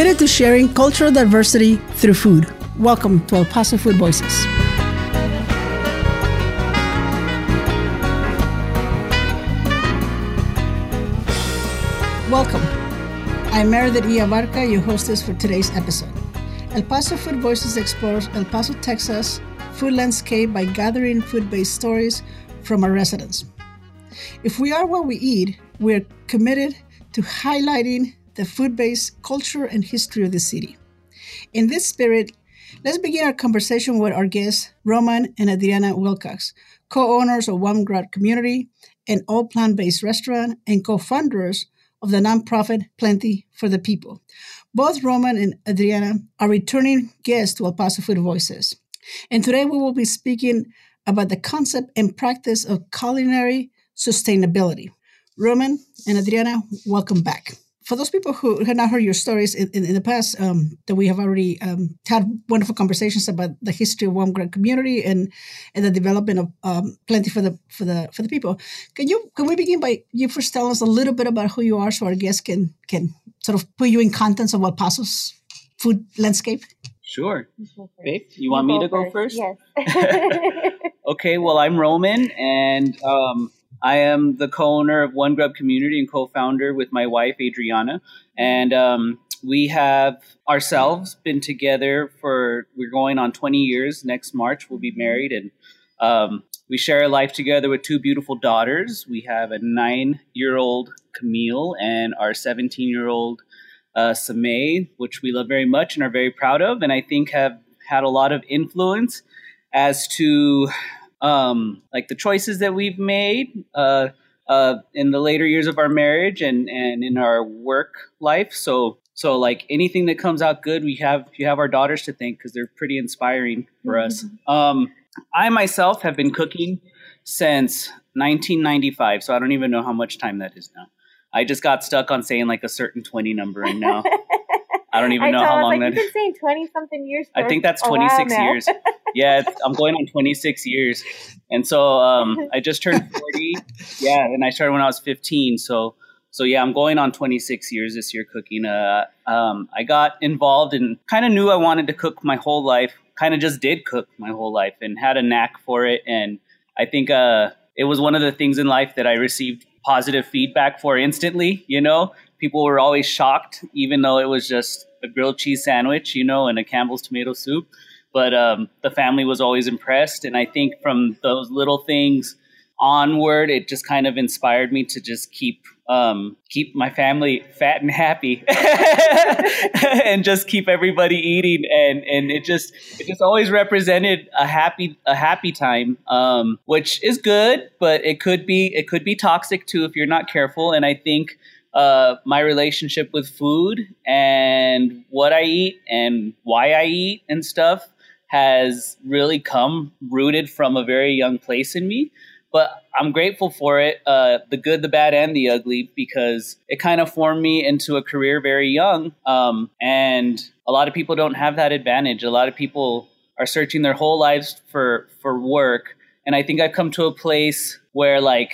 committed to sharing cultural diversity through food. Welcome to El Paso Food Voices. Welcome. I'm Meredith E. Abarca, your hostess for today's episode. El Paso Food Voices explores El Paso, Texas food landscape by gathering food based stories from our residents. If we are what we eat, we're committed to highlighting the food based culture and history of the city. In this spirit, let's begin our conversation with our guests, Roman and Adriana Wilcox, co owners of One Grub Community, an all plant based restaurant, and co founders of the nonprofit Planty for the People. Both Roman and Adriana are returning guests to El Paso Food Voices. And today we will be speaking about the concept and practice of culinary sustainability. Roman and Adriana, welcome back. For those people who have not heard your stories in, in, in the past, um, that we have already um, had wonderful conversations about the history of One Grub community and, and the development of um, Planty for the for the for the people. Can you can we begin by you first tell us a little bit about who you are, so our guests can can sort of put you in contents of El Paso's food landscape? Sure. Babe, you want you me to go first? Yes. okay, well, I'm Roman, and um, I am the co-owner of One Grub Community and co-founder with my wife Adriana, and um, we have ourselves been together for we're going on 20 years. Next March, we'll be married, and um, we share a life together with two beautiful daughters. We have a nine-year-old Camille and our 17-year-old uh, Samay, which we love very much and are very proud of, and I think have had a lot of influence as to um, like the choices that we've made uh, uh, in the later years of our marriage and and in our work life. So so like anything that comes out good, we have you have our daughters to thank because they're pretty inspiring for mm-hmm. us. Um, I myself have been cooking since 1995, so I don't even know how much time that is now. I just got stuck on saying like a certain 20 number and now I don't even I know how long like, that. You've been saying 20 something years. I think that's 26 years. yeah, I'm going on 26 years. And so um, I just turned 40. yeah, and I started when I was 15. So so yeah, I'm going on 26 years this year cooking. Uh, um, I got involved and kind of knew I wanted to cook my whole life. Kind of just did cook my whole life and had a knack for it. And I think uh, it was one of the things in life that I received positive feedback for instantly. You know, people were always shocked, even though it was just a grilled cheese sandwich, you know, and a Campbell's tomato soup. But um, the family was always impressed, and I think from those little things onward, it just kind of inspired me to just keep um, keep my family fat and happy, and just keep everybody eating. And and it just it just always represented a happy a happy time, um, which is good, but it could be it could be toxic too if you're not careful. And I think uh, my relationship with food and what I eat and why I eat and stuff has really come rooted from a very young place in me but I'm grateful for it, uh, the good, the bad, and the ugly, because it kind of formed me into a career very young. Um, and a lot of people don't have that advantage. A lot of people are searching their whole lives for for work, and I think I've come to a place where like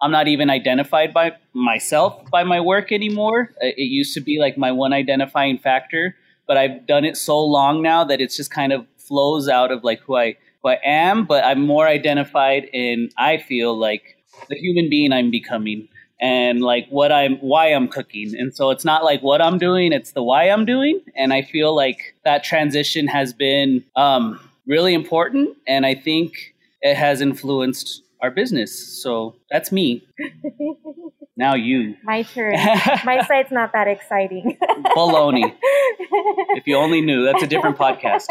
I'm not even identified by myself by my work anymore. It used to be like my one identifying factor, but I've done it so long now that it's just kind of flows out of like who I who I am, but I'm more identified in I feel like the human being I'm becoming and like what I'm why I'm cooking. And so it's not like what I'm doing, it's the why I'm doing. And I feel like that transition has been um, really important and I think it has influenced our business. So that's me. now you. My turn. My site's not that exciting. Baloney. if you only knew, that's a different podcast.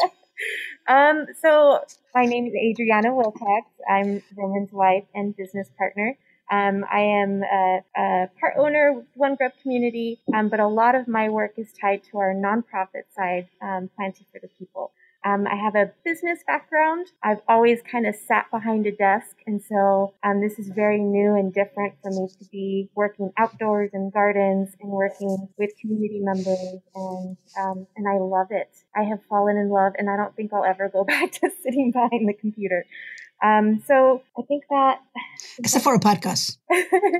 Um, so my name is Adriana Wilcox. I'm Roman's wife and business partner. Um, I am a, a, part owner with One Grub Community, um, but a lot of my work is tied to our nonprofit side, um, Planty for the People. Um, I have a business background. I've always kind of sat behind a desk, and so um, this is very new and different for me to be working outdoors in gardens and working with community members, and um, and I love it. I have fallen in love, and I don't think I'll ever go back to sitting behind the computer. Um, so I think that except for a podcast.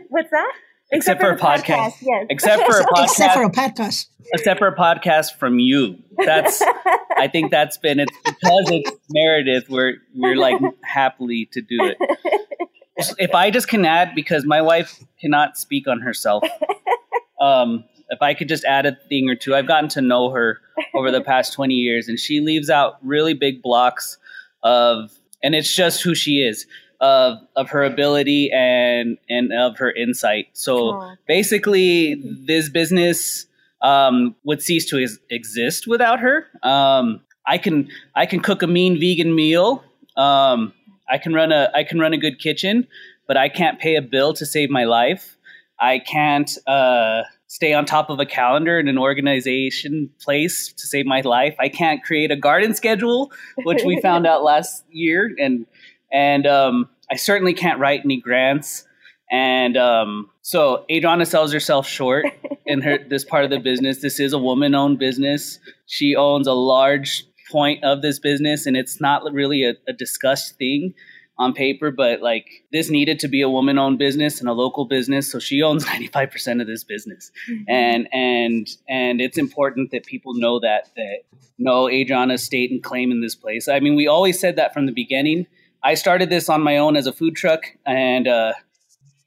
What's that? Except, except for, for a podcast. podcast. Yes. Except for a podcast. Except for a podcast. Except for a podcast from you. That's. I think that's been it's because it's Meredith. We're we're like happily to do it. If I just can add because my wife cannot speak on herself. Um, if I could just add a thing or two, I've gotten to know her over the past 20 years, and she leaves out really big blocks of, and it's just who she is of of her ability and and of her insight. So Aww. basically, this business um, would cease to ex- exist without her. Um, I can I can cook a mean vegan meal. Um, I can run a I can run a good kitchen, but I can't pay a bill to save my life. I can't uh, stay on top of a calendar in an organization place to save my life. I can't create a garden schedule, which we found out last year, and and um, I certainly can't write any grants. And um, so Adriana sells herself short in her this part of the business. This is a woman-owned business. She owns a large point of this business, and it's not really a, a discussed thing on paper, but like this needed to be a woman owned business and a local business. So she owns 95% of this business. Mm-hmm. And, and, and it's important that people know that, that know Adriana's state and claim in this place. I mean, we always said that from the beginning. I started this on my own as a food truck and, uh,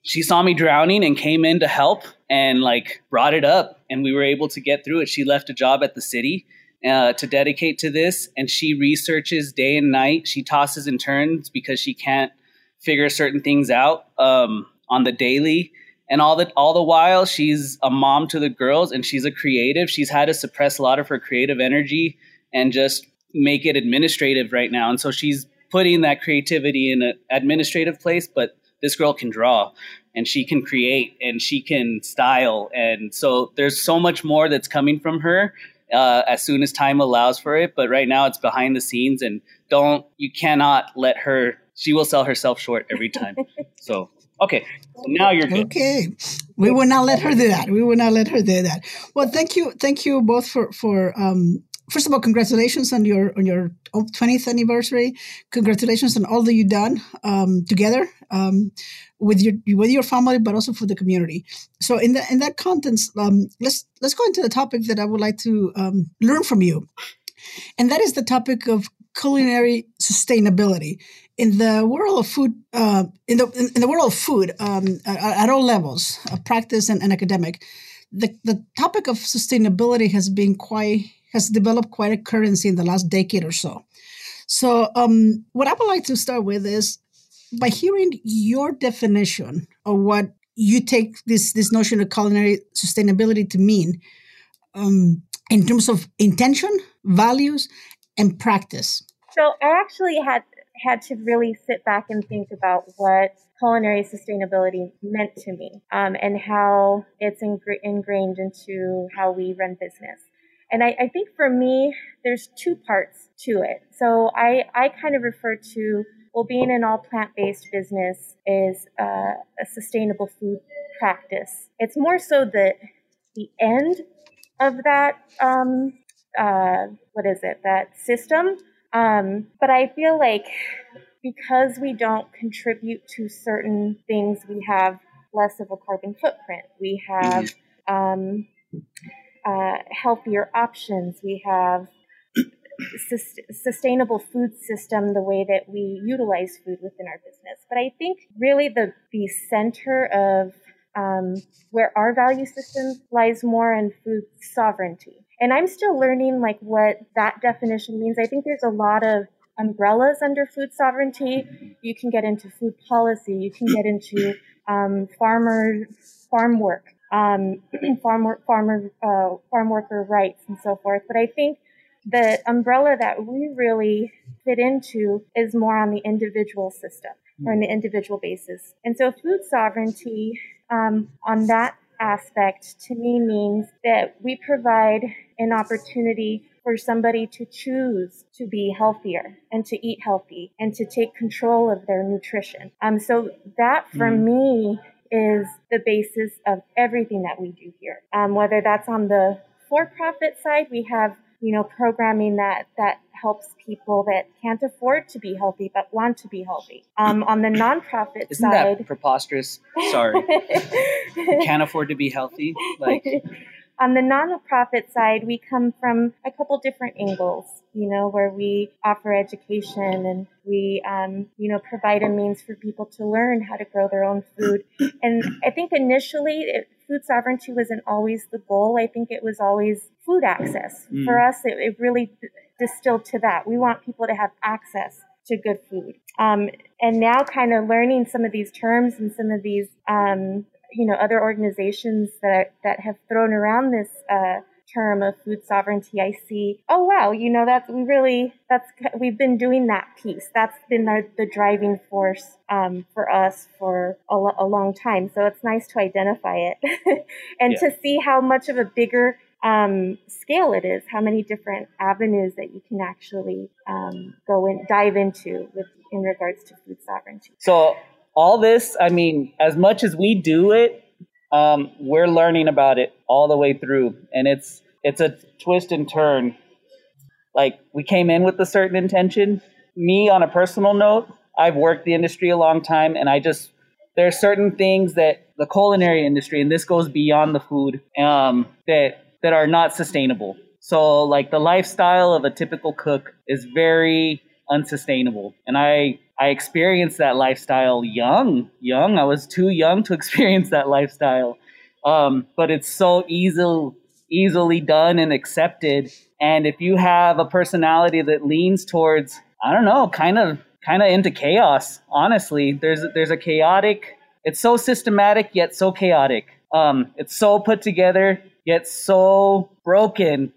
she saw me drowning and came in to help and like brought it up and we were able to get through it. She left a job at the city uh, to dedicate to this, and she researches day and night. She tosses and turns because she can't figure certain things out um, on the daily. And all the all the while, she's a mom to the girls, and she's a creative. She's had to suppress a lot of her creative energy and just make it administrative right now. And so she's putting that creativity in an administrative place, but this girl can draw and she can create and she can style and so there's so much more that's coming from her uh, as soon as time allows for it. But right now it's behind the scenes, and don't you cannot let her. She will sell herself short every time. so okay, so now you're good. Okay, we will not let her do that. We will not let her do that. Well, thank you, thank you both for for um, first of all, congratulations on your on your 20th anniversary. Congratulations on all that you've done um, together um, with your with your family, but also for the community. So, in that in that context, um, let's let's go into the topic that I would like to um, learn from you, and that is the topic of culinary sustainability in the world of food. Uh, in the in the world of food, um, at, at, all levels, uh, practice and, and academic, the the topic of sustainability has been quite has developed quite a currency in the last decade or so. So, um, what I would like to start with is by hearing your definition of what you take this this notion of culinary sustainability to mean um, in terms of intention, values, and practice. So, I actually had had to really sit back and think about what culinary sustainability meant to me um, and how it's ingrained into how we run business. And I, I think for me, there's two parts to it. So I, I kind of refer to, well, being an all plant based business is uh, a sustainable food practice. It's more so that the end of that, um, uh, what is it, that system. Um, but I feel like because we don't contribute to certain things, we have less of a carbon footprint. We have, um, uh, healthier options. We have sus- sustainable food system, the way that we utilize food within our business. But I think really the the center of um, where our value system lies more in food sovereignty. And I'm still learning like what that definition means. I think there's a lot of umbrellas under food sovereignty. You can get into food policy. You can get into um, farmer farm work um, farm farmer uh, farm worker rights and so forth. But I think the umbrella that we really fit into is more on the individual system or on the individual basis. And so food sovereignty um, on that aspect to me means that we provide an opportunity for somebody to choose to be healthier and to eat healthy and to take control of their nutrition. Um, so that for mm. me is the basis of everything that we do here. Um, whether that's on the for profit side, we have you know, programming that that helps people that can't afford to be healthy but want to be healthy. Um, on the nonprofit Isn't side, that preposterous? Sorry, can't afford to be healthy. Like, on the nonprofit side, we come from a couple different angles, you know, where we offer education and we, um, you know, provide a means for people to learn how to grow their own food. And I think initially, it, food sovereignty wasn't always the goal. I think it was always food access. Mm. For us, it, it really distilled to that. We want people to have access to good food. Um, and now, kind of learning some of these terms and some of these, um, you know, other organizations that that have thrown around this uh, term of food sovereignty, I see. Oh wow, you know that's we really that's we've been doing that piece. That's been our, the driving force um, for us for a, a, long time. So it's nice to identify it and yeah. to see how much of a bigger um, scale it is, how many different avenues that you can actually um, go and dive into with in regards to food sovereignty. So all this, I mean, as much as we do it, um, we're learning about it all the way through, and it's it's a twist and turn. Like we came in with a certain intention. Me, on a personal note, I've worked the industry a long time, and I just there are certain things that the culinary industry, and this goes beyond the food, um, that that are not sustainable. So, like the lifestyle of a typical cook is very unsustainable, and I I experienced that lifestyle young. Young, I was too young to experience that lifestyle, um, but it's so easy easily done and accepted. And if you have a personality that leans towards, I don't know, kind of kind of into chaos, honestly, there's there's a chaotic. It's so systematic yet so chaotic. Um, it's so put together yet so broken.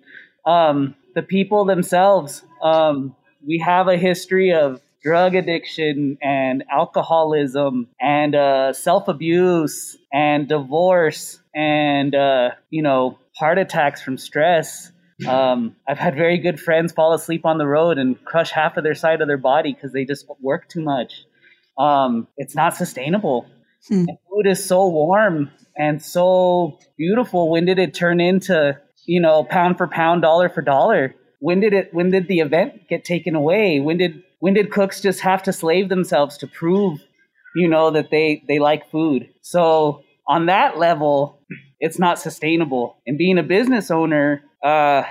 Um, the people themselves, um, we have a history of drug addiction and alcoholism and uh, self abuse and divorce and uh, you know heart attacks from stress. Um, I've had very good friends fall asleep on the road and crush half of their side of their body because they just work too much. Um, it's not sustainable. Hmm. Food is so warm and so beautiful. When did it turn into, you know, pound for pound, dollar for dollar? When did it? When did the event get taken away? When did when did cooks just have to slave themselves to prove, you know, that they they like food? So on that level, it's not sustainable. And being a business owner, uh,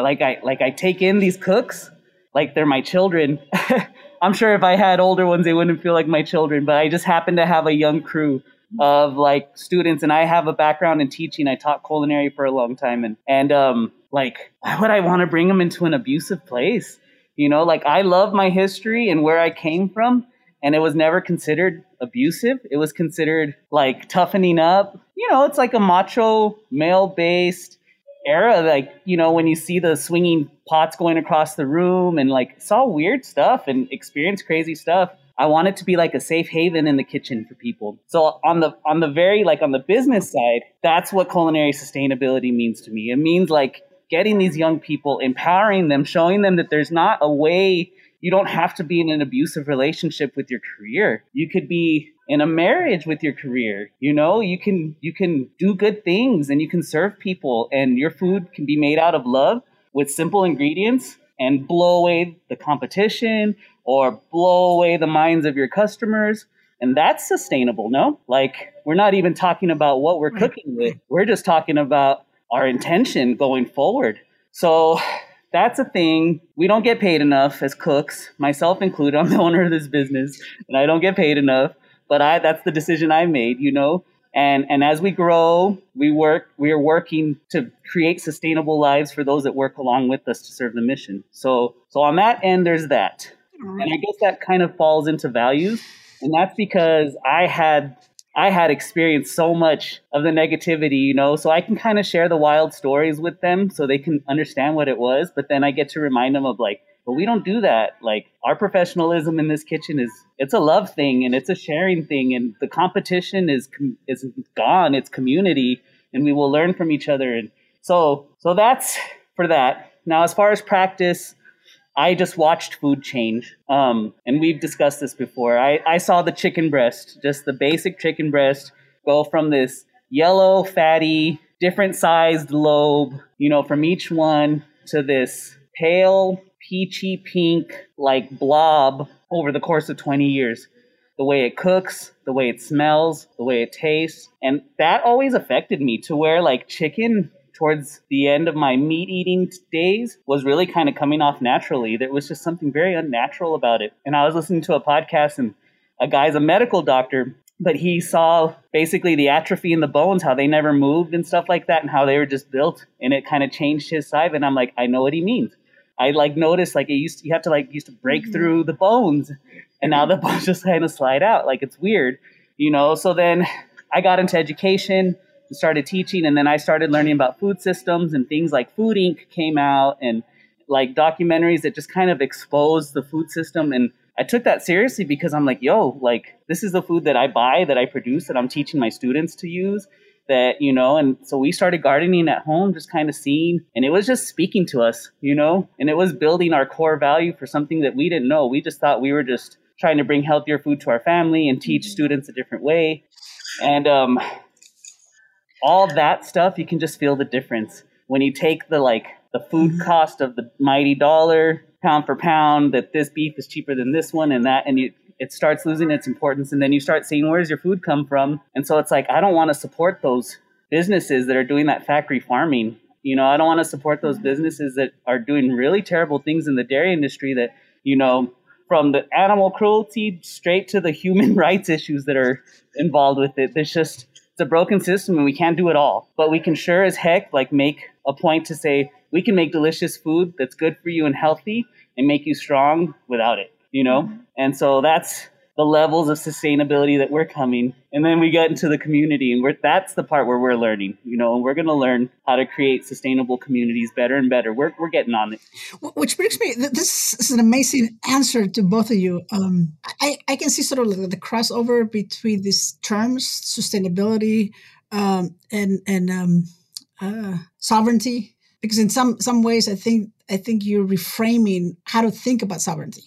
like I like I take in these cooks like they're my children. I'm sure if I had older ones, they wouldn't feel like my children. But I just happen to have a young crew of like students, and I have a background in teaching. I taught culinary for a long time, and and um, like, why would I want to bring them into an abusive place? You know, like I love my history and where I came from, and it was never considered abusive. It was considered like toughening up. You know, it's like a macho male based era. Like, you know, when you see the swinging pots going across the room and like saw weird stuff and experienced crazy stuff. I want it to be like a safe haven in the kitchen for people. So on the on the very like on the business side, that's what culinary sustainability means to me. It means like getting these young people, empowering them, showing them that there's not a way you don't have to be in an abusive relationship with your career. You could be in a marriage with your career. You know, you can you can do good things and you can serve people and your food can be made out of love with simple ingredients and blow away the competition or blow away the minds of your customers. And that's sustainable, no? Like, we're not even talking about what we're cooking with. We're just talking about our intention going forward. So that's a thing. We don't get paid enough as cooks, myself included. I'm the owner of this business, and I don't get paid enough. But I that's the decision I made, you know. And and as we grow, we work we are working to create sustainable lives for those that work along with us to serve the mission. So so on that end, there's that. And I guess that kind of falls into values. And that's because I had I had experienced so much of the negativity, you know, so I can kind of share the wild stories with them so they can understand what it was. But then I get to remind them of like, but we don't do that. Like our professionalism in this kitchen is it's a love thing and it's a sharing thing, and the competition is is gone. It's community, and we will learn from each other. And so so that's for that. Now, as far as practice, I just watched food change. Um, and we've discussed this before. I, I saw the chicken breast, just the basic chicken breast, go from this yellow, fatty, different sized lobe, you know, from each one, to this pale, peachy pink, like blob over the course of 20 years. The way it cooks, the way it smells, the way it tastes. And that always affected me to where, like, chicken towards the end of my meat eating days was really kind of coming off naturally. There was just something very unnatural about it. And I was listening to a podcast, and a guy's a medical doctor, but he saw basically the atrophy in the bones, how they never moved and stuff like that, and how they were just built. And it kind of changed his side. And I'm like, I know what he means. I like noticed like it used to, you have to like used to break mm-hmm. through the bones, and now the bones just kind of slide out. Like it's weird, you know. So then I got into education started teaching and then I started learning about food systems and things like Food Inc. came out and like documentaries that just kind of exposed the food system and I took that seriously because I'm like, yo, like this is the food that I buy, that I produce, that I'm teaching my students to use. That, you know, and so we started gardening at home, just kind of seeing, and it was just speaking to us, you know, and it was building our core value for something that we didn't know. We just thought we were just trying to bring healthier food to our family and teach mm-hmm. students a different way. And um, all that stuff, you can just feel the difference when you take the like the food mm-hmm. cost of the mighty dollar pound for pound that this beef is cheaper than this one and that and you it starts losing its importance and then you start seeing where's your food come from and so it's like i don't want to support those businesses that are doing that factory farming you know i don't want to support those mm-hmm. businesses that are doing really terrible things in the dairy industry that you know from the animal cruelty straight to the human rights issues that are involved with it there's just it's a broken system and we can't do it all. But we can sure as heck like make a point to say we can make delicious food that's good for you and healthy and make you strong without it, you know? Mm-hmm. And so that's the levels of sustainability that we're coming and then we get into the community and that's the part where we're learning you know and we're going to learn how to create sustainable communities better and better. We're, we're getting on it. Which brings me this is an amazing answer to both of you. Um, I, I can see sort of the, the crossover between these terms sustainability um, and and um, uh, sovereignty because in some some ways i think i think you're reframing how to think about sovereignty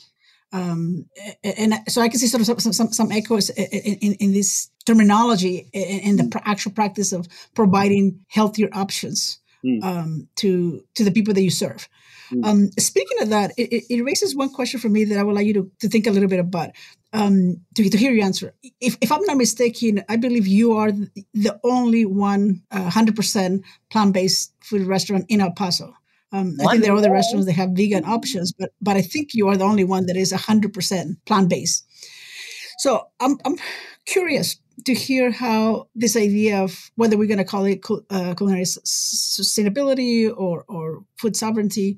um, and so I can see sort of some some, some echoes in, in, in this terminology in the mm. actual practice of providing healthier options mm. um, to to the people that you serve. Mm. Um, speaking of that, it, it, raises one question for me that I would like you to, to think a little bit about um, to, to hear your answer. If, if I'm not mistaken, I believe you are the only one uh, 100% plant based food restaurant in El Paso. Um, I think there are other restaurants that have vegan options, but but I think you are the only one that is 100% plant based. So I'm I'm curious to hear how this idea of whether we're going to call it uh, culinary sustainability or or food sovereignty,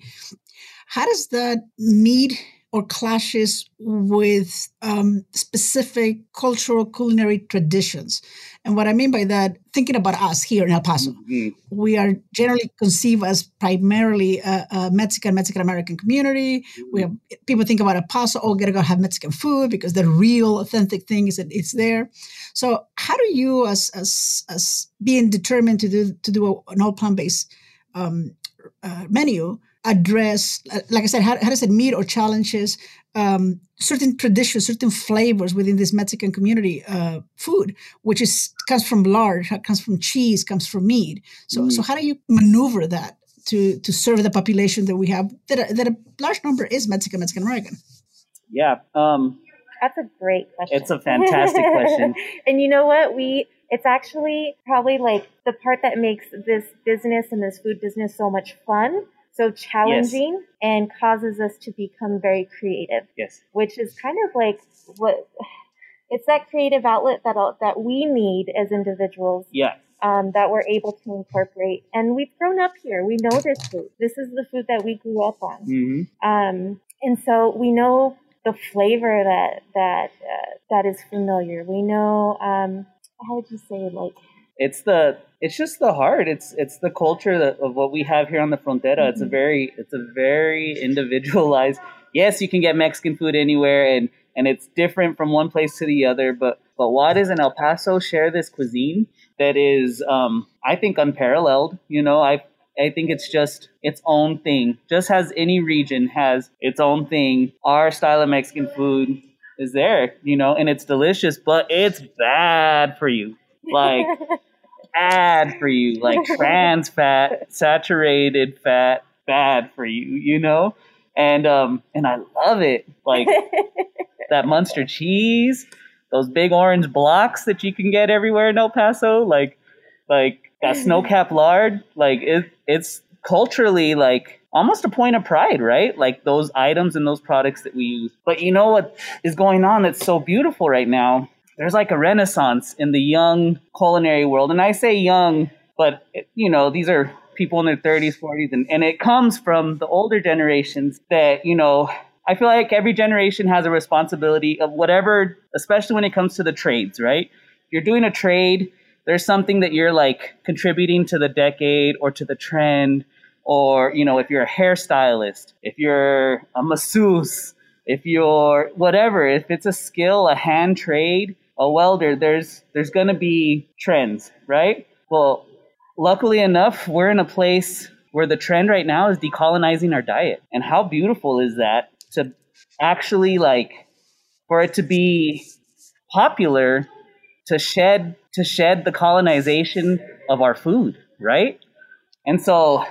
how does that meet or clashes with um, specific cultural culinary traditions. And what I mean by that, thinking about us here in El Paso, mm-hmm. we are generally conceived as primarily a, a Mexican, Mexican American community. Mm-hmm. We have people think about El Paso, oh, gotta go have Mexican food because the real authentic thing is that it's there. So, how do you, as as as being determined to do to do a, an all plant based um, uh, menu, address, like I said, how, how does it meet or challenges um, certain traditions, certain flavors within this Mexican community uh, food, which is comes from lard, comes from cheese, comes from meat. So, mm. so how do you maneuver that to to serve the population that we have? That a, that a large number is Mexican, Mexican American. Yeah, um, that's a great question. It's a fantastic question. and you know what we it's actually probably like the part that makes this business and this food business so much fun so challenging yes. and causes us to become very creative. Yes. Which is kind of like what it's that creative outlet that that we need as individuals. Yeah. Um, that we're able to incorporate, and we've grown up here. We know this food. This is the food that we grew up on, mm-hmm. um, and so we know the flavor that that uh, that is familiar. We know um, how would you say like it's the it's just the heart. It's it's the culture that, of what we have here on the frontera. Mm-hmm. It's a mm-hmm. very it's a very individualized. Yes, you can get Mexican food anywhere, and and it's different from one place to the other. But but Juarez and El Paso share this cuisine that is, um, I think, unparalleled. You know, I I think it's just its own thing. Just as any region has its own thing, our style of Mexican food is there. You know, and it's delicious, but it's bad for you. Like. bad for you, like trans fat, saturated fat, bad for you, you know? And um and I love it. Like that Munster cheese, those big orange blocks that you can get everywhere in El Paso, like like that snow cap lard, like it it's culturally like almost a point of pride, right? Like those items and those products that we use. But you know what is going on that's so beautiful right now? There's like a renaissance in the young culinary world. And I say young, but you know, these are people in their 30s, 40s, and, and it comes from the older generations that, you know, I feel like every generation has a responsibility of whatever, especially when it comes to the trades, right? You're doing a trade, there's something that you're like contributing to the decade or to the trend or you know if you're a hairstylist if you're a masseuse if you're whatever if it's a skill a hand trade a welder there's there's to be trends right? Well luckily enough we're in a place where the trend right now is decolonizing our diet. And how beautiful is that to actually like for it to be popular to shed to shed the colonization of our food right? And so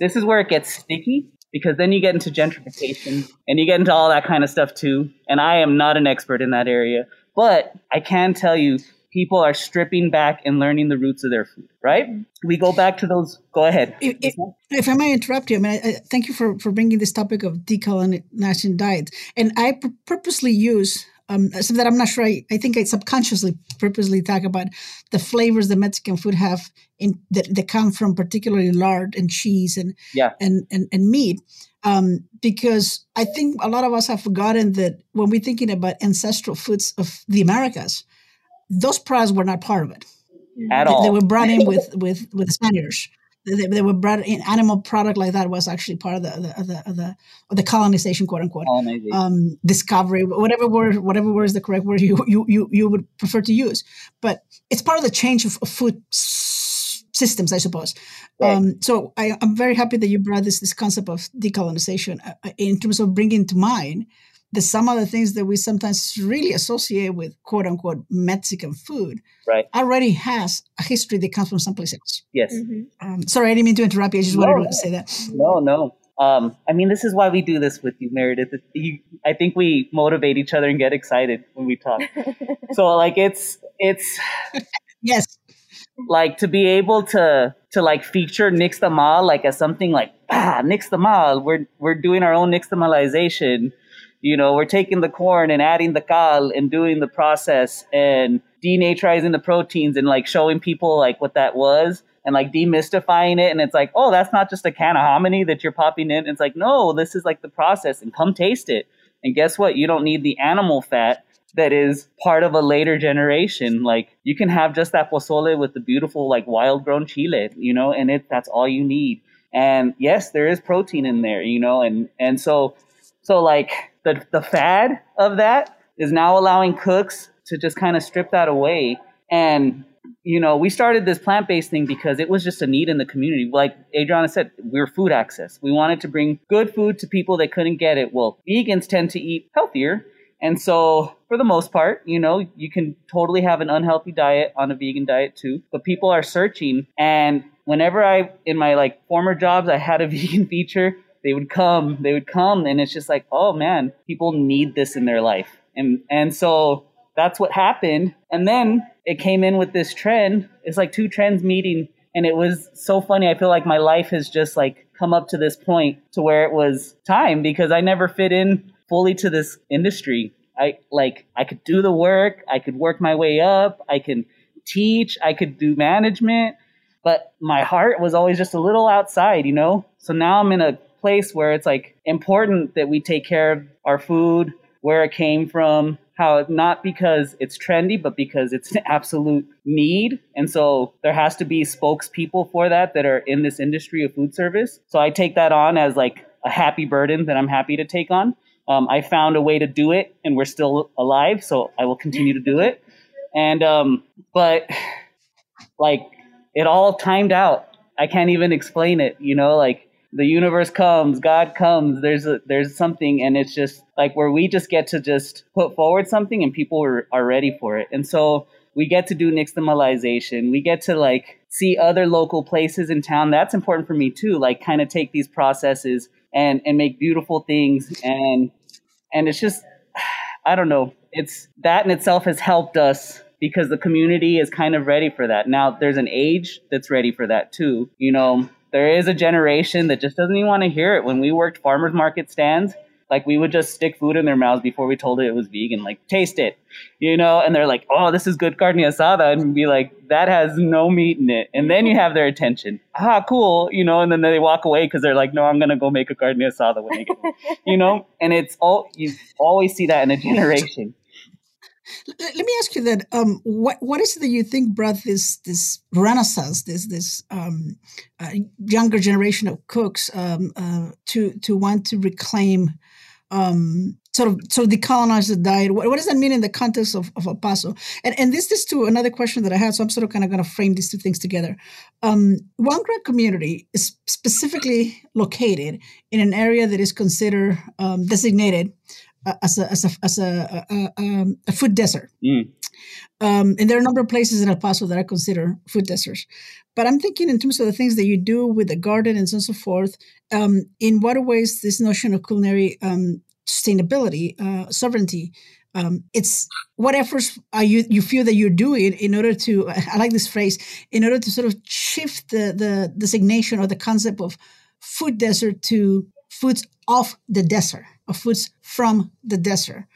this is where it gets sticky because then you get into gentrification and you get into all that kind of stuff too. And I am not an expert in that area, but I can tell you people are stripping back and learning the roots of their food, right? We go back to those. Go ahead. If, if, I may interrupt you, I mean, I, I, thank you for, for bringing this topic of decolonization diet. And I purposely use um, something that I'm not sure. I, I think I subconsciously, purposely talk about the flavors that Mexican food have in that, that come from particularly lard and cheese and yeah. and, and and meat. Um, because I think a lot of us have forgotten that when we're thinking about ancestral foods of the Americas, those products were not part of it. At they, all. they were brought in with with with the Spaniards they, they were brought in animal product like that was actually part of the the the, the, the colonization quote unquote. Um, discovery whatever word whatever word is the correct word you, you you you would prefer to use. But it's part of the change of, of food systems i suppose. Right. um, so I, am very happy that you brought this this concept of decolonization uh, in terms of bringing to mind the some of the things that we sometimes really associate with quote unquote Mexican food right. already has a history that comes from someplace else. Yes. Mm-hmm. Um, sorry, I didn't mean to interrupt you. I just no, wanted to say that. No, no. Um, I mean, this is why we do this with you, Meredith. You, I think we motivate each other and get excited when we talk. so, like, it's it's yes, like to be able to to like feature nixtamal like as something like ah nixtamal. We're we're doing our own nixtamalization you know, we're taking the corn and adding the cal and doing the process and denaturizing the proteins and like showing people like what that was and like demystifying it. And it's like, oh, that's not just a can of hominy that you're popping in. It's like, no, this is like the process and come taste it. And guess what? You don't need the animal fat that is part of a later generation. Like you can have just that pozole with the beautiful like wild grown chile, you know, and it that's all you need. And yes, there is protein in there, you know, and and so so like the the fad of that is now allowing cooks to just kind of strip that away. And you know we started this plant-based thing because it was just a need in the community. Like adriana said we are food access. We wanted to bring good food to people that couldn't get it. Well vegans tend to eat healthier. And so for the most part you know you can totally have an unhealthy diet on a vegan diet too. But people are searching. And whenever i in my like former jobs i had a vegan feature they would come, they would come, and it's just like, oh man, people need this in their life, and and so that's what happened. And then it came in with this trend. It's like two trends meeting, and it was so funny. I feel like my life has just like come up to this point to where it was time because I never fit in fully to this industry. I like I could do the work, I could work my way up, I can teach, I could do management, but my heart was always just a little outside, you know? So now I'm in a place where it's like important that we take care of our food, where it came from, how not because it's trendy, but because it's an absolute need. And so there has to be spokespeople for that that are in this industry of food service. So I take that on as like a happy burden that I'm happy to take on. Um, I found a way to do it, and we're still alive, so I will continue to do it. And um, but like it all timed out. I can't even explain it, you know, like the universe comes, God comes, there's a, there's something, and it's just like where we just get to just put forward something, and people are, are ready for it. And so we get to do nixtamalization. We get to like see other local places in town. That's important for me too. Like kind of take these processes and and make beautiful things and and it's just I don't know. It's that in itself has helped us because the community is kind of ready for that. Now there's an age that's ready for that too. You know, there is a generation that just doesn't even want to hear it. When we worked farmers market stands, like we would just stick food in their mouths before we told it it was vegan. Like taste it, you know. And they're like, "Oh, this is good carne asada," and be like, "That has no meat in it." And then you have their attention. Ah, cool, you know. And then they walk away because they're like, "No, I'm gonna go make a carne asada when I get home," you know. And it's all you always see that in a generation. Let me ask you that. Um, what what is it that you think brought this this renaissance, this this um, uh, younger generation of cooks um, uh, to to want to reclaim um, sort of sort of decolonize the diet? What, what, does that mean in the context of, of El Paso? And and this is to another question that I had. So I'm sort of kind of going to frame these two things together. Um, One Grub community is specifically located in an area that is considered um, designated as a as a as a, a, a, a food desert. Mm. Um, and there are a number of places in El Paso that I consider food deserts. But I'm thinking in terms of the things that you do with the garden and so on and so forth. Um, in what ways this notion of culinary um, sustainability, uh, sovereignty, um, it's what efforts are you you feel that you're doing in order to I like this phrase in order to sort of shift the the designation or the concept of food desert to foods off the desert of foods from the desert.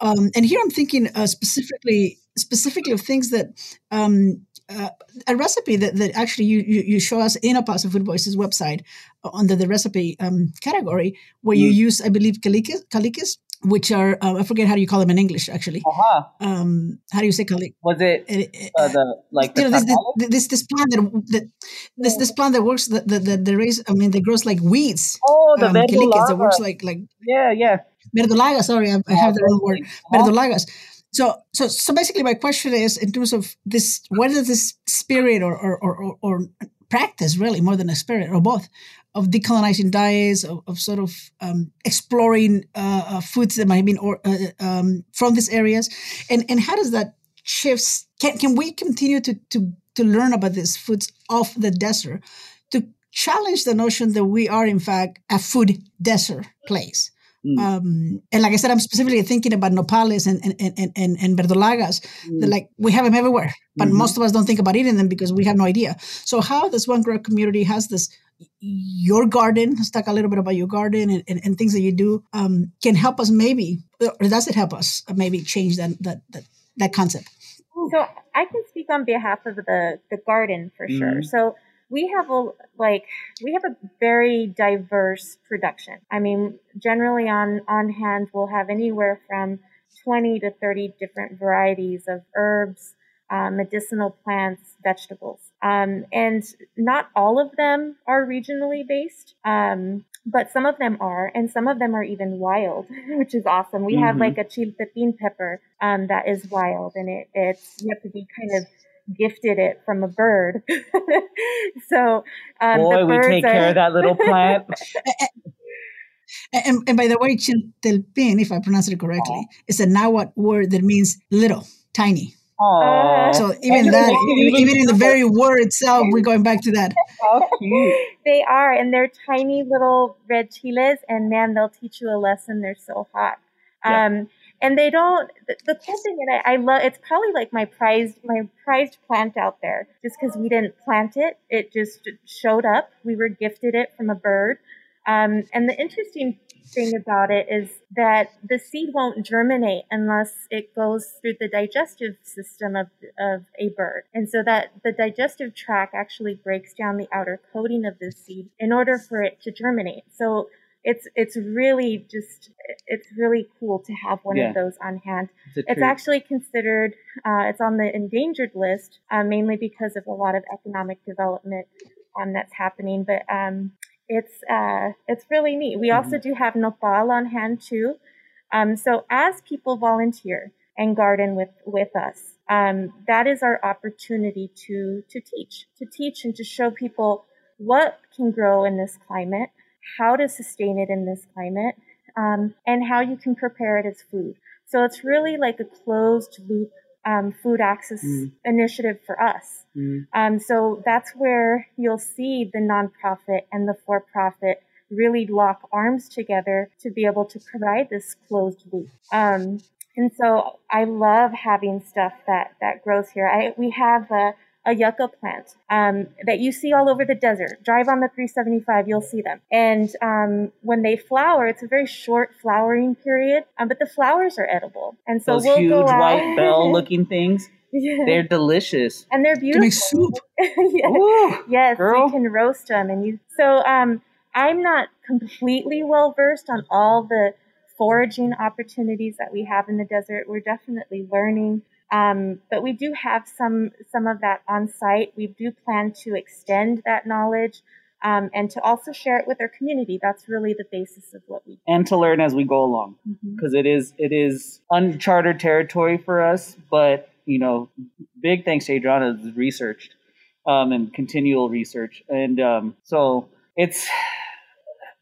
Um, and here I'm thinking uh, specifically specifically of things that um, uh, a recipe that, that actually you, you, you show us in El Paso Food Voices website under the recipe um, category where mm. you use I believe calicas, which are uh, I forget how do you call them in English actually. Uh-huh. Um, how do you say calic? Was it uh, the like the you know, this, this, this plant that, that this this plant that works that the, the, the raise I mean they grows like weeds. Oh, the um, verdolaga. that works like like yeah yeah verdolaga. Sorry, I, I have the wrong word. Uh-huh. Verdolagas. So, so, so basically, my question is, in terms of this, whether this spirit or, or, or, or practice, really, more than a spirit, or both, of decolonizing diets, of, of sort of um, exploring uh, uh, foods that might have been or, uh, um, from these areas, and and how does that shifts? Can can we continue to to to learn about these foods of the desert to challenge the notion that we are in fact a food desert place? Mm. Um, and like I said, I'm specifically thinking about nopales and and and and, and verdolagas. Mm. like we have them everywhere, but mm-hmm. most of us don't think about eating them because we have no idea. So how this one grub community has this your garden let's talk a little bit about your garden and, and, and things that you do um, can help us maybe or does it help us maybe change that that that, that concept so i can speak on behalf of the the garden for mm-hmm. sure so we have a like we have a very diverse production. I mean, generally on on hand we'll have anywhere from 20 to 30 different varieties of herbs, um, medicinal plants, vegetables. Um, and not all of them are regionally based, um, but some of them are, and some of them are even wild, which is awesome. We mm-hmm. have like a chiltepin pepper um, that is wild, and it, it's you have to be kind of gifted it from a bird. so, um, boy, we take are... care of that little plant. and, and, by the way, chiltelpin, if I pronounce it correctly, Aww. is a Nahuatl word that means little, tiny. Aww. So even that, even, even in the very word itself, we're going back to that. How cute. They are, and they're tiny little red chiles, and man, they'll teach you a lesson. They're so hot. Yeah. Um, and they don't the, the cool thing and I, I love it's probably like my prized my prized plant out there just because we didn't plant it it just showed up we were gifted it from a bird um, and the interesting thing about it is that the seed won't germinate unless it goes through the digestive system of, of a bird. And so that the digestive tract actually breaks down the outer coating of the seed in order for it to germinate. So it's it's really just it's really cool to have one yeah. of those on hand. It's, it's actually considered uh, it's on the endangered list uh, mainly because of a lot of economic development um, that's happening. But um, it's uh, it's really neat. We mm-hmm. also do have nopal on hand too. Um, so as people volunteer and garden with with us, um, that is our opportunity to to teach, to teach and to show people what can grow in this climate how to sustain it in this climate, um, and how you can prepare it as food. So it's really like a closed loop um, food access mm. initiative for us. Mm. Um, so that's where you'll see the nonprofit and the for profit really lock arms together to be able to provide this closed loop. Um, and so I love having stuff that, that grows here. I, we have a, a yucca plant um, that you see all over the desert. Drive on the 375, you'll see them. And um, when they flower, it's a very short flowering period, um, but the flowers are edible. And so those we'll huge white bell-looking things. Yeah. They're delicious and they're beautiful. soup. yes, Ooh, yes girl. you can roast them, and you. So um, I'm not completely well versed on all the foraging opportunities that we have in the desert. We're definitely learning. Um, but we do have some some of that on site. We do plan to extend that knowledge um, and to also share it with our community. That's really the basis of what we do. And to learn as we go along, because mm-hmm. it is uncharted territory for us. But you know, big thanks to Adriana's researched um, and continual research, and um, so it's.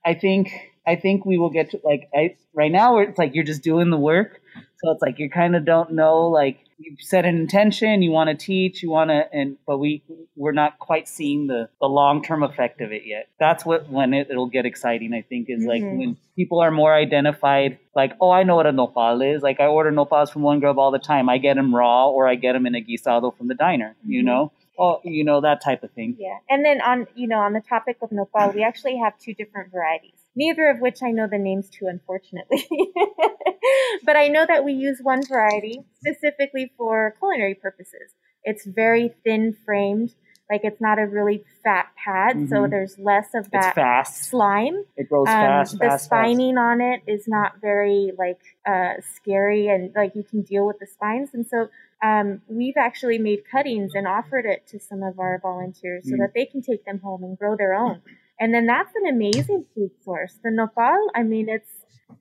I think I think we will get to like I right now it's like you're just doing the work. So it's like you kind of don't know like you set an intention, you want to teach, you want to and but we we're not quite seeing the the long-term effect of it yet. That's what when it, it'll get exciting I think is mm-hmm. like when people are more identified like oh I know what a nopal is. Like I order nopals from one grub all the time. I get them raw or I get them in a guisado from the diner, mm-hmm. you know? Oh, you know that type of thing. Yeah, and then on you know on the topic of nopal, we actually have two different varieties neither of which I know the names to, unfortunately. but I know that we use one variety specifically for culinary purposes. It's very thin framed, like it's not a really fat pad, mm-hmm. so there's less of that slime. It grows um, fast. The fast, spining fast. on it is not very like uh, scary, and like you can deal with the spines. And so um, we've actually made cuttings and offered it to some of our volunteers mm. so that they can take them home and grow their own. And then that's an amazing food source. The nopal, I mean, it's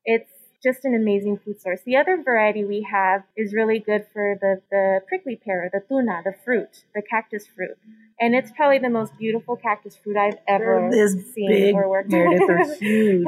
it's just an amazing food source. The other variety we have is really good for the, the prickly pear, the tuna, the fruit, the cactus fruit. And it's probably the most beautiful cactus fruit I've ever seen big, or worked with. They're huge.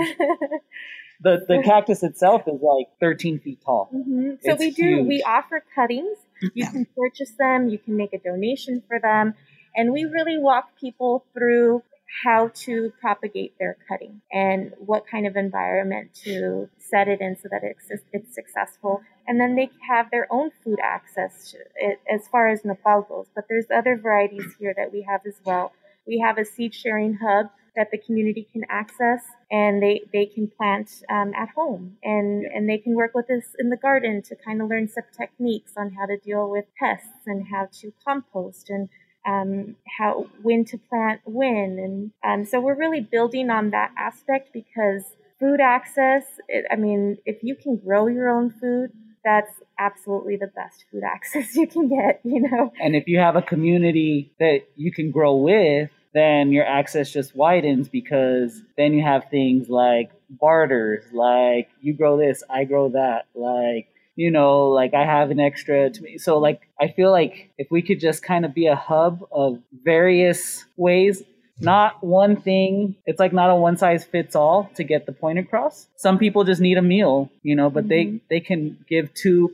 the the cactus itself is like 13 feet tall. Mm-hmm. So it's we do huge. we offer cuttings. You can purchase them. You can make a donation for them, and we really walk people through how to propagate their cutting and what kind of environment to set it in so that it's, it's successful. And then they have their own food access it, as far as nopal goes. But there's other varieties here that we have as well. We have a seed sharing hub that the community can access and they, they can plant um, at home and, and they can work with us in the garden to kind of learn some techniques on how to deal with pests and how to compost and um, how when to plant when, and um, so we're really building on that aspect because food access. It, I mean, if you can grow your own food, that's absolutely the best food access you can get. You know, and if you have a community that you can grow with, then your access just widens because then you have things like barters, like you grow this, I grow that, like you know, like I have an extra to me. So like I feel like if we could just kind of be a hub of various ways, not one thing. It's like not a one size fits all to get the point across. Some people just need a meal, you know, but mm-hmm. they they can give two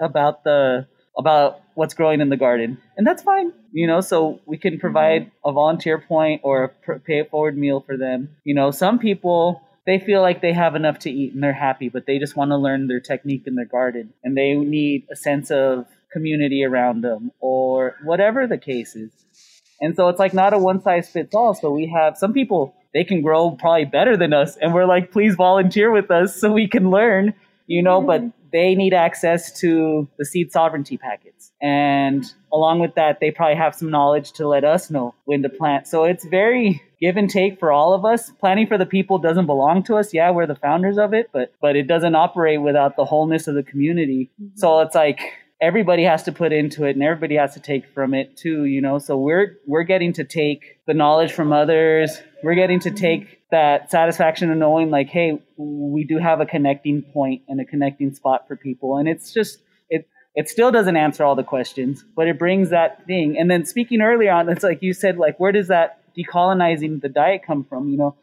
about the about what's growing in the garden, and that's fine, you know. So we can provide mm-hmm. a volunteer point or a pay it forward meal for them. You know, some people they feel like they have enough to eat and they're happy, but they just want to learn their technique in their garden and they need a sense of community around them or whatever the case is. And so it's like not a one size fits all. So we have some people, they can grow probably better than us. And we're like, please volunteer with us so we can learn, you know, mm-hmm. but they need access to the seed sovereignty packets. And along with that, they probably have some knowledge to let us know when to plant. So it's very give and take for all of us. Planty for the People doesn't belong to us. Yeah, we're the founders of it, but but it doesn't operate without the wholeness of the community. Mm-hmm. So it's like everybody has to put into it and everybody has to take from it too, you know. So we're we're getting to take the knowledge from others. We're getting to take that satisfaction of knowing like, hey, we do have a connecting point and a connecting spot for people. And it's just it it still doesn't answer all the questions, but it brings that thing. And then speaking earlier on, it's like you said, like, where does that decolonizing the diet come from? You know,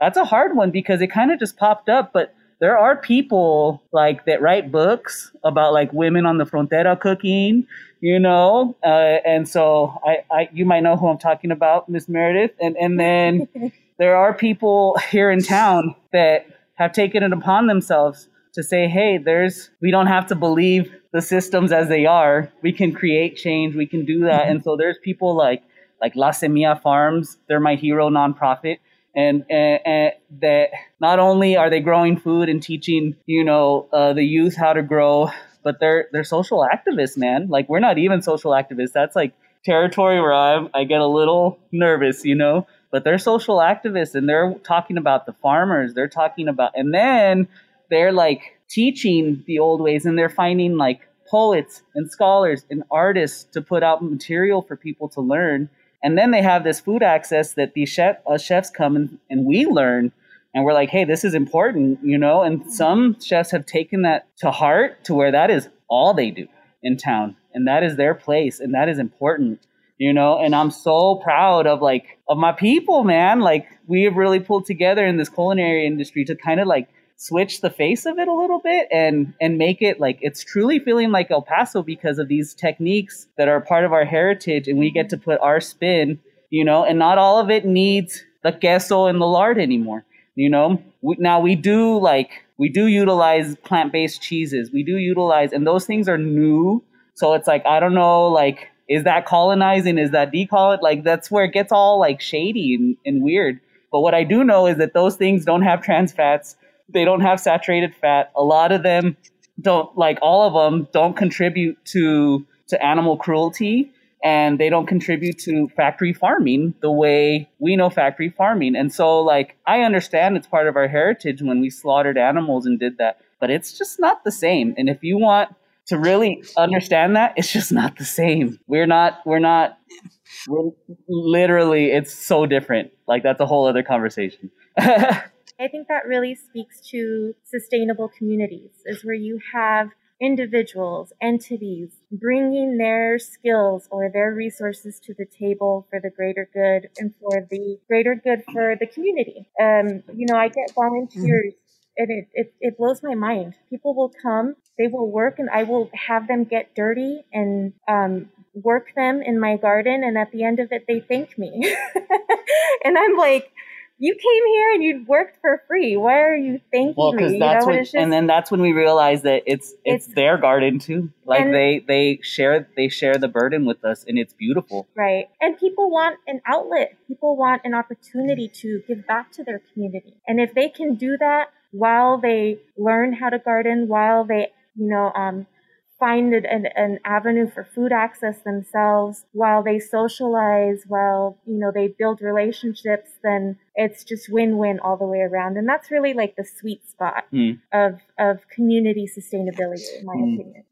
that's a hard one because it kind of just popped up, but there are people like that write books about like women on the frontera cooking, you know, uh, and so I, I, you might know who I'm talking about, Miss Meredith, and and then there are people here in town that have taken it upon themselves to say, hey, there's we don't have to believe the systems as they are. We can create change. We can do that, mm-hmm. and so there's people like like La Semilla Farms. They're my hero nonprofit and, and, and, that not only are they growing food and teaching you know uh, the youth how to grow but they're they're social activists man like we're not even social activists that's like territory where I'm, i get a little nervous you know but they're social activists and they're talking about the farmers they're talking about and then they're like teaching the old ways and they're finding like poets and scholars and artists to put out material for people to learn and then they have this food access that these chef, uh, chefs come and, and we learn. And we're like, hey, this is important, you know? And some chefs have taken that to heart to where that is all they do in town. And that is their place. And that is important, you know? And I'm so proud of like, of my people, man. Like, we have really pulled together in this culinary industry to kind of like switch the face of it a little bit and and make it like it's truly feeling like El Paso because of these techniques that are part of our heritage and we get to put our spin, you know, and not all of it needs the queso and the lard anymore, you know. We, now we do like we do utilize plant-based cheeses. We do utilize and those things are new. So it's like I don't know like is that colonizing? Is that decolonizing? Like that's where it gets all like shady and, and weird. But what I do know is that those things don't have trans fats they don't have saturated fat. A lot of them don't like all of them don't contribute to to animal cruelty and they don't contribute to factory farming the way we know factory farming. And so like I understand it's part of our heritage when we slaughtered animals and did that, but it's just not the same. And if you want to really understand that, it's just not the same. We're not we're not we're literally it's so different. Like that's a whole other conversation. I think that really speaks to sustainable communities, is where you have individuals, entities bringing their skills or their resources to the table for the greater good and for the greater good for the community. Um, you know, I get volunteers and it, it, it blows my mind. People will come, they will work, and I will have them get dirty and um, work them in my garden. And at the end of it, they thank me. and I'm like, you came here and you worked for free. Why are you thanking well, me? You that's know, when, just, and then that's when we realize that it's, it's, it's their garden too. Like they they share they share the burden with us, and it's beautiful. Right, and people want an outlet. People want an opportunity to give back to their community, and if they can do that while they learn how to garden, while they you know um, find an, an avenue for food access themselves while they socialize while you know they build relationships then it's just win-win all the way around and that's really like the sweet spot mm. of of community sustainability in my mm. opinion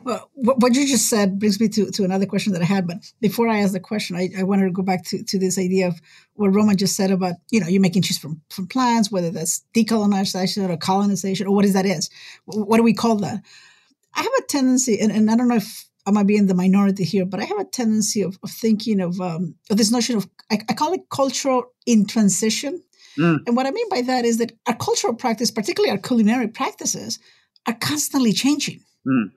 well, what you just said brings me to, to another question that I had. But before I ask the question, I, I wanted to go back to, to this idea of what Roman just said about, you know, you're making cheese from, from plants, whether that's decolonization or colonization or what is that is. What do we call that? I have a tendency, and, and I don't know if I might be in the minority here, but I have a tendency of, of thinking of, um, of this notion of, I, I, call it cultural in transition. Mm. And what I mean by that is that our cultural practice, particularly our culinary practices, are constantly changing. Mm.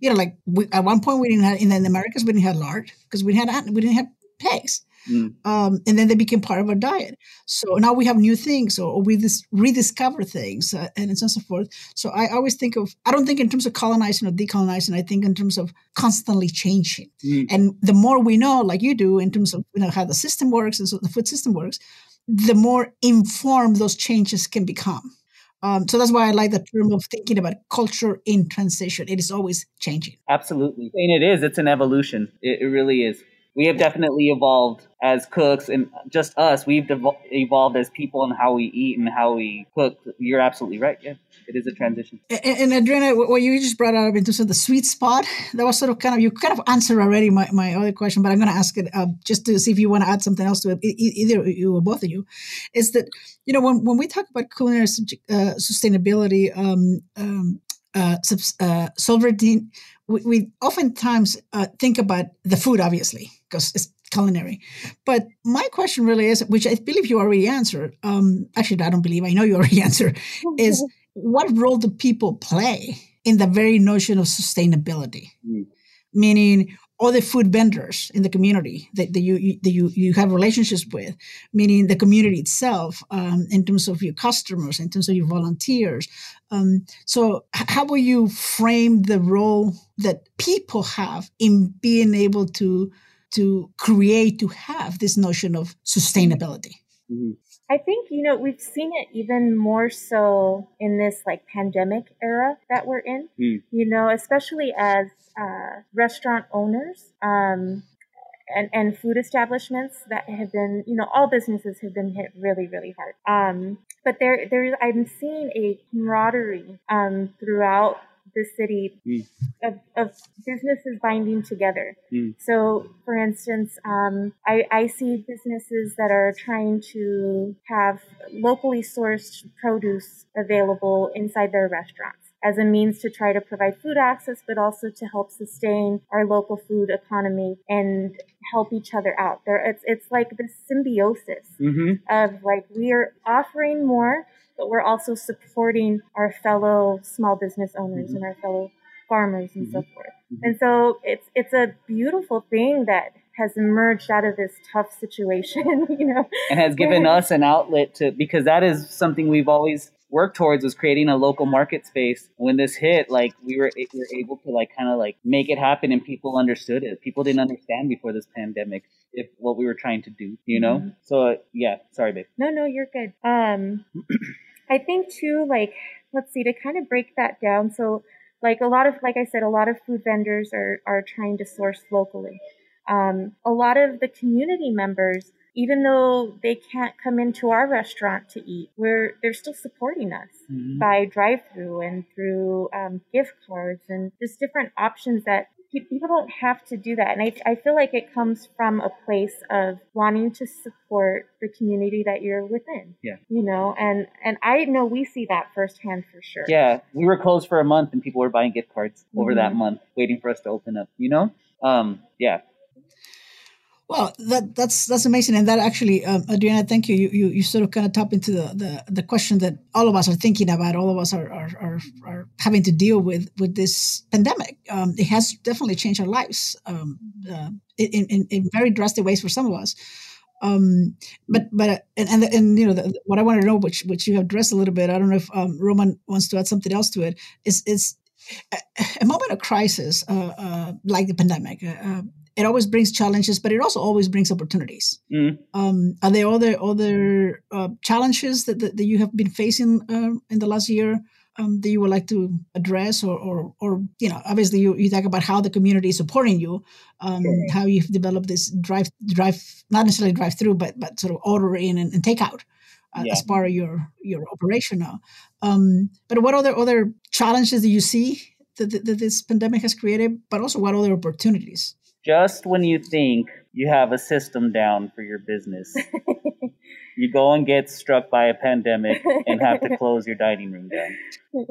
You know, like we, at one point we didn't have in the Americas we didn't have lard because we had we didn't have pigs. Mm. Um, and then they became part of our diet. So now we have new things, or, we dis- rediscover things, uh, and so on and so forth. So I always think of, I don't think in terms of colonizing or decolonizing. I think in terms of constantly changing. Mm. And the more we know, like you do, in terms of you know how the system works and so the food system works, the more informed those changes can become. Um, so that's why I like the term of thinking about culture in transition. It is always changing. Absolutely. And it is. It's an evolution. It, it really is we have definitely evolved as cooks and just us we've devo- evolved as people and how we eat and how we cook you're absolutely right yeah it is a transition and, and adriana what you just brought up in terms of the sweet spot that was sort of kind of you kind of answered already my, my other question but i'm going to ask it uh, just to see if you want to add something else to it either you or both of you is that you know when, when we talk about culinary uh, sustainability um, um, uh, uh, sovereignty we, we oftentimes uh, think about the food, obviously, because it's culinary. But my question really is, which I believe you already answered. Um, actually, I don't believe I know you already answered. Is what role do people play in the very notion of sustainability? Mm. Meaning, all the food vendors in the community that, that you, that you you have relationships with, meaning the community itself, um, in terms of your customers, in terms of your volunteers. Um, so, how will you frame the role that people have in being able to to create to have this notion of sustainability? Mm-hmm. I think, you know, we've seen it even more so in this like pandemic era that we're in, mm. you know, especially as uh, restaurant owners um, and, and food establishments that have been, you know, all businesses have been hit really, really hard. Um, but there, there, I'm seeing a camaraderie um, throughout the city mm. of, of, businesses binding together. Mm. So, for instance, um, I, I, see businesses that are trying to have locally sourced produce available inside their restaurants as a means to try to provide food access, but also to help sustain our local food economy and help each other out. There, it's it's like the symbiosis mm-hmm. of like we are offering more but we're also supporting our fellow small business owners mm-hmm. and our fellow farmers and mm-hmm. so forth. Mm-hmm. And so it's it's a beautiful thing that has emerged out of this tough situation, you know, and has given us an outlet to because that is something we've always worked towards was creating a local market space. When this hit, like we were we were able to like kind of like make it happen, and people understood it. People didn't understand before this pandemic if what we were trying to do, you know. Mm-hmm. So uh, yeah, sorry, babe. No, no, you're good. Um. I think too, like, let's see, to kind of break that down. So, like a lot of, like I said, a lot of food vendors are, are trying to source locally. Um, a lot of the community members, even though they can't come into our restaurant to eat, we're they're still supporting us mm-hmm. by drive-through and through um, gift cards and just different options that people don't have to do that. And I, I feel like it comes from a place of wanting to support the community that you're within. Yeah. You know, and, and I know we see that firsthand for sure. Yeah. We were closed for a month and people were buying gift cards over mm-hmm. that month, waiting for us to open up, you know? Um, yeah. Well, that that's that's amazing, and that actually, um, Adriana, thank you. You, you. you sort of kind of tap into the, the the question that all of us are thinking about. All of us are are, are, are having to deal with with this pandemic. Um, it has definitely changed our lives um, uh, in, in in very drastic ways for some of us. Um, but but and and, and you know the, what I want to know, which which you have addressed a little bit. I don't know if um, Roman wants to add something else to it. Is is a, a moment of crisis uh, uh, like the pandemic. Uh, uh it always brings challenges, but it also always brings opportunities. Mm. Um, are there other other uh, challenges that, that, that, you have been facing uh, in the last year um, that you would like to address, or, or, or you know, obviously you, you talk about how the community is supporting you, um, sure. how you've developed this drive drive not necessarily drive through, but but sort of order in and, and take out. Uh, yeah. As part of your your operation now, um, but what other other challenges do you see that, that, that this pandemic has created? But also, what other opportunities? Just when you think you have a system down for your business, you go and get struck by a pandemic and have to close your dining room down.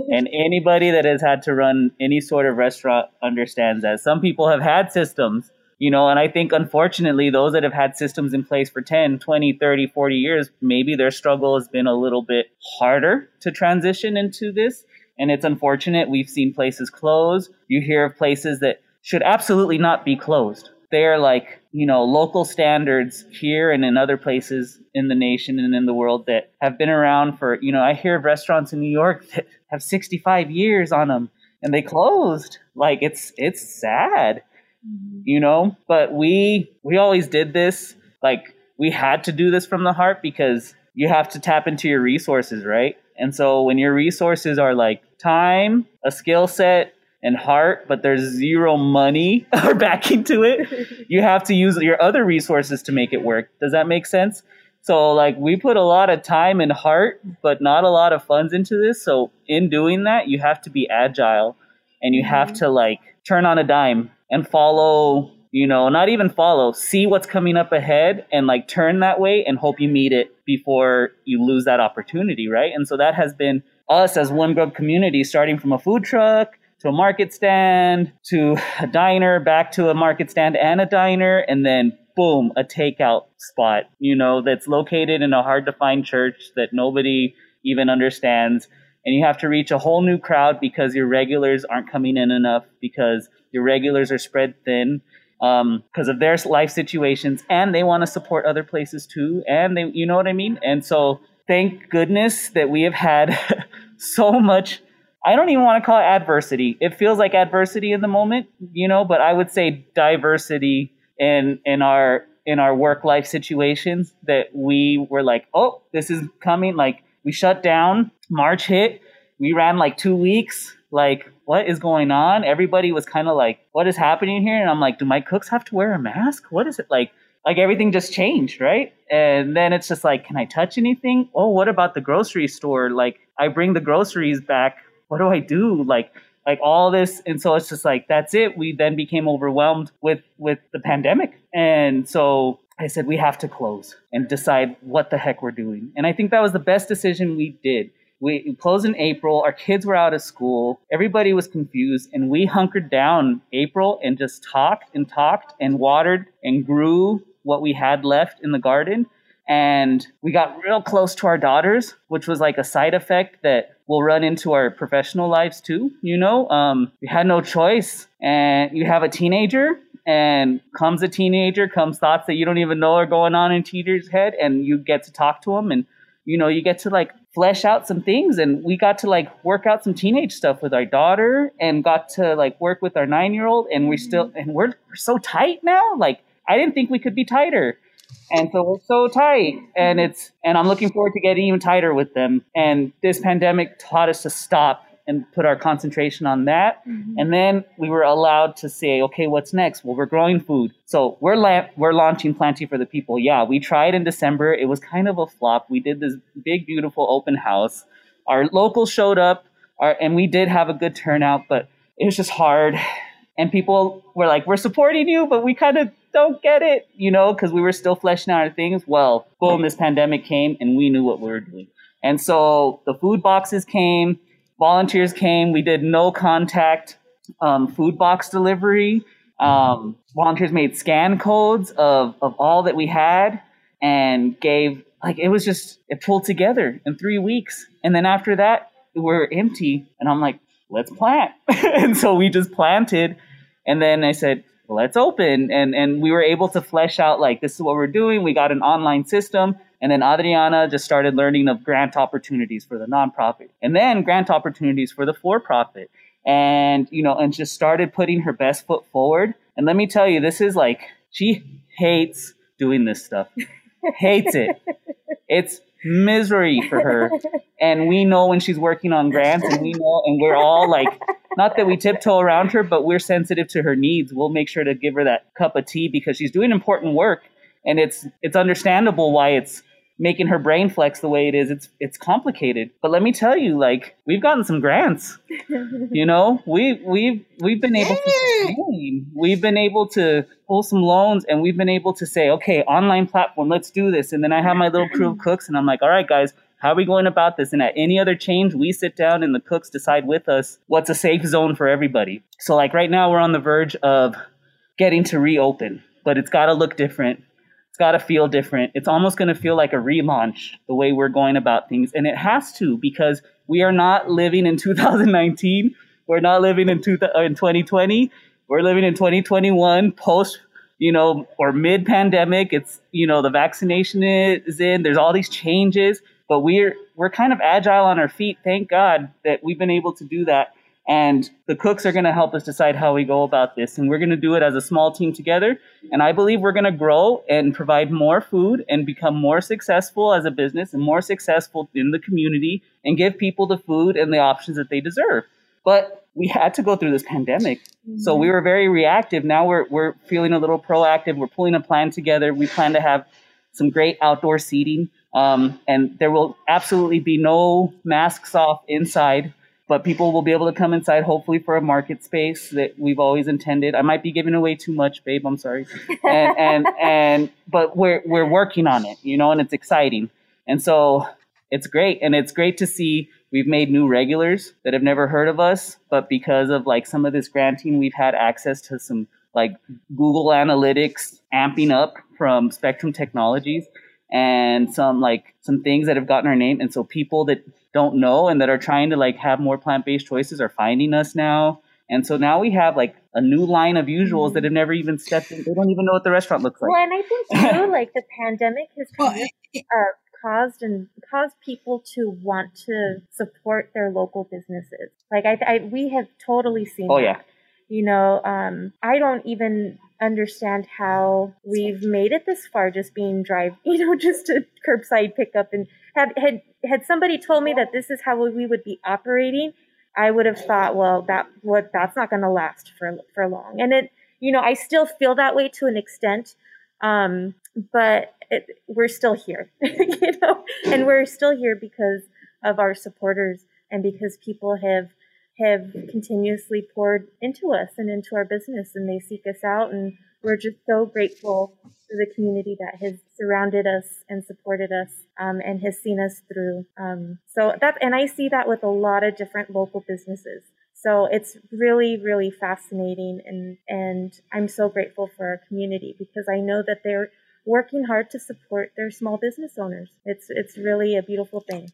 And anybody that has had to run any sort of restaurant understands that. Some people have had systems, you know, and I think unfortunately, those that have had systems in place for 10, 20, 30, 40 years, maybe their struggle has been a little bit harder to transition into this. And it's unfortunate. We've seen places close. You hear of places that should absolutely not be closed. They are like, you know, local standards here and in other places in the nation and in the world that have been around for, you know, I hear of restaurants in New York that have 65 years on them and they closed. Like it's it's sad. Mm-hmm. You know, but we we always did this like we had to do this from the heart because you have to tap into your resources, right? And so when your resources are like time, a skill set, and heart, but there's zero money or backing to it, you have to use your other resources to make it work. Does that make sense? So, like, we put a lot of time and heart, but not a lot of funds into this. So, in doing that, you have to be agile and you have mm-hmm. to, like, turn on a dime and follow, you know, not even follow, see what's coming up ahead and, like, turn that way and hope you meet it before you lose that opportunity, right? And so, that has been us as One Grub community, starting from a food truck to a market stand, to a diner, back to a market stand and a diner, and then boom, a takeout spot, you know, that's located in a hard to find church that nobody even understands. and you have to reach a whole new crowd because your regulars aren't coming in enough because your regulars are spread thin because um, of their life situations and they want to support other places too and they you know what i mean and so thank goodness that we have had so much i don't even want to call it adversity. It feels like adversity in the moment you know but i would say diversity in in our in our work life situations that we were like oh this is coming like we shut down march hit we ran like two weeks like what is going on? Everybody was kind of like what is happening here? And i'm like do my cooks have to wear a mask? What is it? Like like everything just changed right? And then it's just like can i touch anything? Oh what about the grocery store? Like i bring the groceries back what do i do like like all this and so it's just like that's it we then became overwhelmed with with the pandemic and so i said we have to close and decide what the heck we're doing and i think that was the best decision we did we closed in April. Our kids were out of school. Everybody was confused. And we hunkered down April and just talked and talked and watered and grew what we had left in the garden. And we got real close to our daughters, which was like a side effect that will run into our professional lives too. You know, um, we had no choice. And you have a teenager, and comes a teenager, comes thoughts that you don't even know are going on in teenager's head, and you get to talk to them and you know, you get to like flesh out some things and we got to like work out some teenage stuff with our daughter and got to like work with our nine year old and we still and we're, we're so tight now like i didn't think we could be tighter and so we're so tight and it's and i'm looking forward to getting even tighter with them and this pandemic taught us to stop and put our concentration on that. Mm-hmm. And then we were allowed to say, okay, what's next? Well, we're growing food. So we're la- we're launching Planty for the People. Yeah, we tried in December. It was kind of a flop. We did this big, beautiful open house. Our locals showed up, our, and we did have a good turnout, but it was just hard. And people were like, we're supporting you, but we kind of don't get it, you know, because we were still fleshing out our things. Well, boom, this pandemic came and we knew what we were doing. And so the food boxes came volunteers came. We did no contact um, food box delivery. Um, volunteers made scan codes of, of all that we had and gave, like, it was just, it pulled together in three weeks. And then after that, we're empty. And I'm like, let's plant. and so we just planted. And then I said, let's open. And, and we were able to flesh out, like, this is what we're doing. We got an online system. And then Adriana just started learning of grant opportunities for the nonprofit and then grant opportunities for the for profit. And, you know, and just started putting her best foot forward. And let me tell you, this is like, she hates doing this stuff, hates it. It's misery for her. And we know when she's working on grants, and we know, and we're all like, not that we tiptoe around her, but we're sensitive to her needs. We'll make sure to give her that cup of tea because she's doing important work and it's it's understandable why it's making her brain flex the way it is it's it's complicated but let me tell you like we've gotten some grants you know we we've we've been able to sustain. we've been able to pull some loans and we've been able to say okay online platform let's do this and then i have my little crew of cooks and i'm like all right guys how are we going about this? And at any other change, we sit down and the cooks decide with us what's a safe zone for everybody. So, like right now, we're on the verge of getting to reopen, but it's got to look different. It's got to feel different. It's almost going to feel like a relaunch the way we're going about things. And it has to because we are not living in 2019. We're not living in, two, in 2020. We're living in 2021 post, you know, or mid pandemic. It's, you know, the vaccination is in. There's all these changes, but we're, we're kind of agile on our feet. Thank God that we've been able to do that and the cooks are going to help us decide how we go about this. And we're going to do it as a small team together. And I believe we're going to grow and provide more food and become more successful as a business and more successful in the community and give people the food and the options that they deserve. But we had to go through this pandemic. Mm-hmm. So we were very reactive. Now we're, we're feeling a little proactive. We're pulling a plan together. We plan to have some great outdoor seating. Um, and there will absolutely be no masks off inside but people will be able to come inside hopefully for a market space that we've always intended i might be giving away too much babe i'm sorry and and and but we're we're working on it you know and it's exciting and so it's great and it's great to see we've made new regulars that have never heard of us but because of like some of this granting we've had access to some like google analytics amping up from spectrum technologies and some like some things that have gotten our name. And so people that don't know and that are trying to like have more plant based choices are finding us now. And so now we have like a new line of usuals that have never even stepped in. They don't even know what the restaurant looks like. Well, and I think too, like the pandemic has well, uh, caused and caused people to want to support their local businesses. Like I, I we have totally seen. Oh that. yeah. You know, um, I don't even understand how we've made it this far just being drive you know just a curbside pickup and had had had somebody told me that this is how we would be operating i would have thought well that what that's not going to last for for long and it you know i still feel that way to an extent um, but it, we're still here you know? And we're still here because of our supporters and because people have have continuously poured into us and into our business and they seek us out and we're just so grateful to the community that has surrounded us and supported us um, and has seen us through um, so that and i see that with a lot of different local businesses. So it's really really fascinating and and i'm so grateful for our community because i know that they're working hard to support their small business owners it's it's really a beautiful thing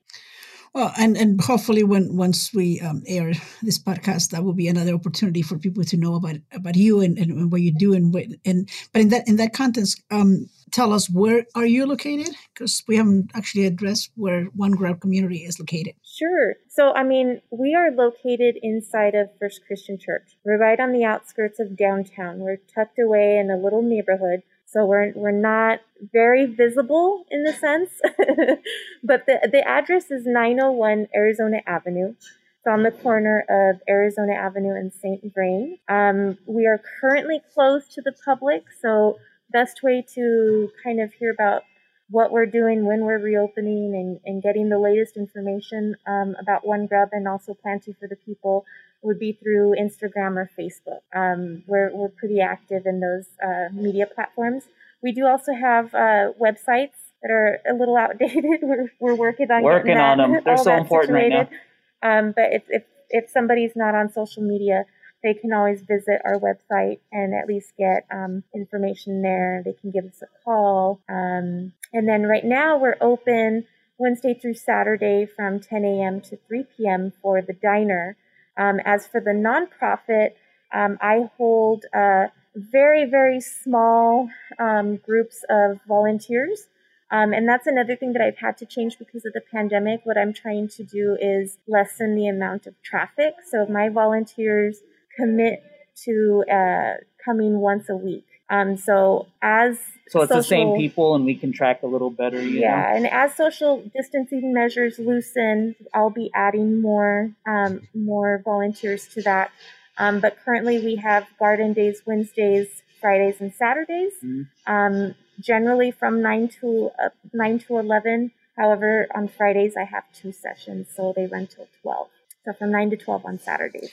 well, and and hopefully, when once we um, air this podcast, that will be another opportunity for people to know about about you and, and what you do and what, and but in that in that context, um, tell us where are you located because we haven't actually addressed where One Grub community is located. Sure. So, I mean, we are located inside of First Christian Church. We're right on the outskirts of downtown. We're tucked away in a little neighborhood so we're, we're not very visible in the sense, but the, the address is 901 Arizona Avenue. It's on the corner of Arizona Avenue and St. Vrain. Um, we are currently closed to the public, so best way to kind of hear about what we're doing when we're reopening and, and getting the latest information um, about One Grub and also Planty for the People would be through Instagram or Facebook. Um, we're, we're pretty active in those uh, media platforms. We do also have uh, websites that are a little outdated. we're, we're working on working on them. They're so important situated. right now. Um, but if, if if somebody's not on social media, they can always visit our website and at least get um, information there. They can give us a call. Um, and then right now we're open Wednesday through Saturday from 10 a.m. to 3 p.m. for the diner. Um, as for the nonprofit, um, I hold uh, very, very small um, groups of volunteers. Um, and that's another thing that I've had to change because of the pandemic. What I'm trying to do is lessen the amount of traffic. So my volunteers commit to uh, coming once a week. Um, so as so it's social, the same people, and we can track a little better. yeah, know? and as social distancing measures loosen, I'll be adding more um, more volunteers to that. Um, but currently, we have garden days Wednesdays, Fridays, and Saturdays. Mm-hmm. Um, generally from nine to uh, nine to eleven. However, on Fridays I have two sessions, so they run till twelve. So from nine to twelve on Saturdays.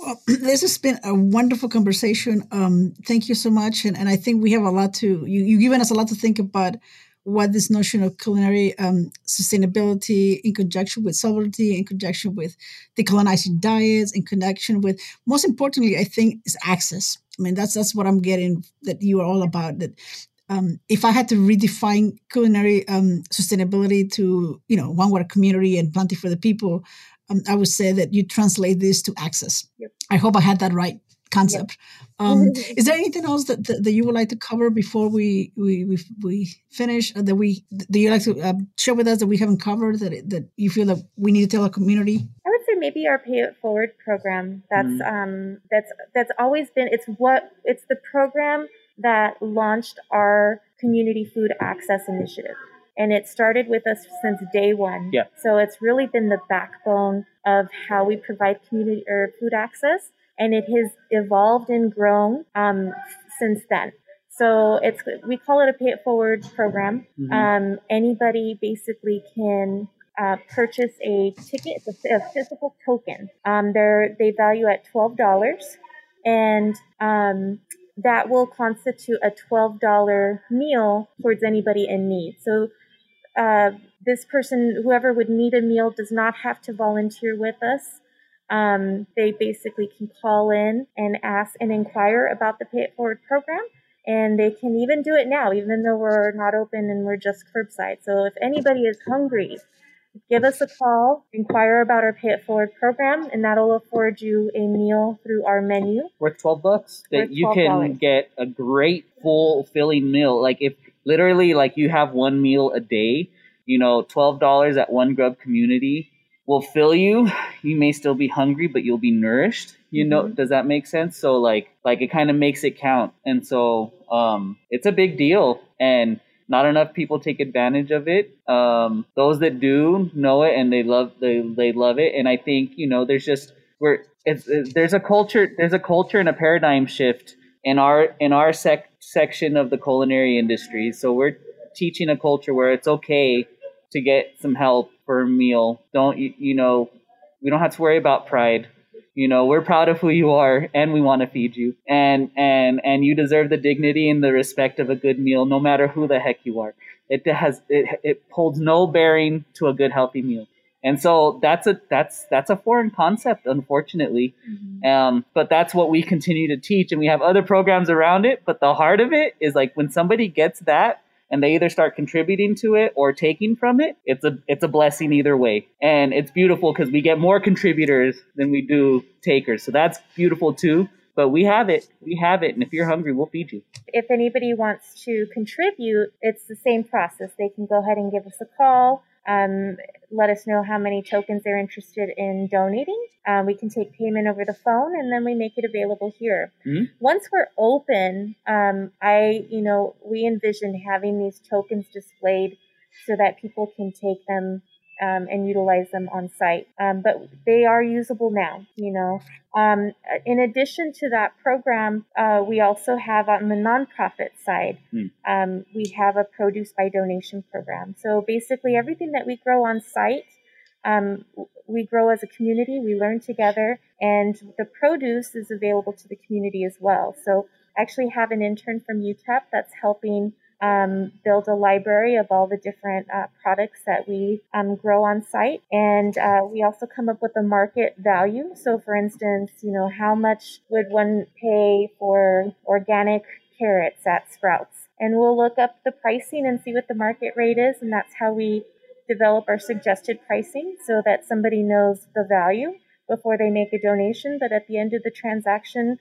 Well, this has been a wonderful conversation. Um, thank you so much, and, and I think we have a lot to you. You've given us a lot to think about what this notion of culinary um, sustainability in conjunction with sovereignty, in conjunction with decolonizing diets, in connection with most importantly, I think is access. I mean, that's that's what I'm getting that you are all about. That um, if I had to redefine culinary um, sustainability to you know One Grub community and Planty for the People, I would say that you translate this to access. Yep. I hope I had that right concept. Yep. Um, is there anything else that, that, that, you would like to cover before we we we, we finish? Uh, that we do you like to uh, share with us that we haven't covered that that you feel that we need to tell our community? I would say maybe our Pay It Forward program. That's mm um that's that's always been it's what it's the program that launched our community food access initiative and it started with us since day one. Yeah. So it's really been the backbone of how we provide community or food access, and it has evolved and grown um, since then. So it's we call it a pay it forward program. Mm-hmm. Um, anybody basically can uh, purchase a ticket, it's a, physical token. Um, they're they value at twelve dollars, and um, that will constitute a $12 meal towards anybody in need. So uh, this person, whoever would need a meal, does not have to volunteer with us. Um, they basically can call in and ask and inquire about the Pay It Forward program. And they can even do it now, even though we're not open and we're just curbside. So if anybody is hungry, give us a call, inquire about our Pay It Forward program, and that'll afford you a meal through our menu. Worth 12 bucks? That you can get a great full filling meal. Like if literally like you have one meal a day, you know, $12 at one grub community will fill you. You may still be hungry, but you'll be nourished. You know, mm-hmm. does that make sense? So like like it kind of makes it count. And so um it's a big deal and not enough people take advantage of it. Um, those that do know it and they love they they love it. And I think you know there's just we're it's, it's, there's a culture there's a culture and a paradigm shift in our in our sec- section of the culinary industry. So we're teaching a culture where it's okay to get some help for a meal. Don't you, you know we don't have to worry about pride. You know, we're proud of who you are and we want to feed you. And and and you deserve the dignity and the respect of a good meal no matter who the heck you are. It has it, it holds no bearing to a good healthy meal. And so that's a that's that's a foreign concept, unfortunately. Mm-hmm. Um, but that's what we continue to teach, and we have other programs around it. But the heart of it is like when somebody gets that, and they either start contributing to it or taking from it, it's a it's a blessing either way. And it's beautiful because we get more contributors than we do takers. So that's beautiful too. But we have it. We have it. And if you're hungry, we'll feed you. If anybody wants to contribute, it's the same process. They can go ahead and give us a call um, let us know how many tokens they're interested in donating. Um, we can take payment over the phone and then we make it available here. Mm-hmm. Once we're open, um, I, you know, we envision having these tokens displayed so that people can take them um, and utilize them on site. Um, but they are usable now, you know. Um, in addition to that program, uh, we also have on the nonprofit side, mm. we have a produce by donation program. So basically, everything that we grow on site, um, we grow as a community, we learn together, and the produce is available to the community as well. So I actually have an intern from UTEP that's helping um, build a library of all the different uh, products that we um, grow on site. And uh, we also come up with a market value. So, for instance, you know, how much would one pay for organic carrots at Sprouts? And we'll look up the pricing and see what the market rate is. And that's how we develop our suggested pricing so that somebody knows the value before they make a donation. But at the end of the transaction,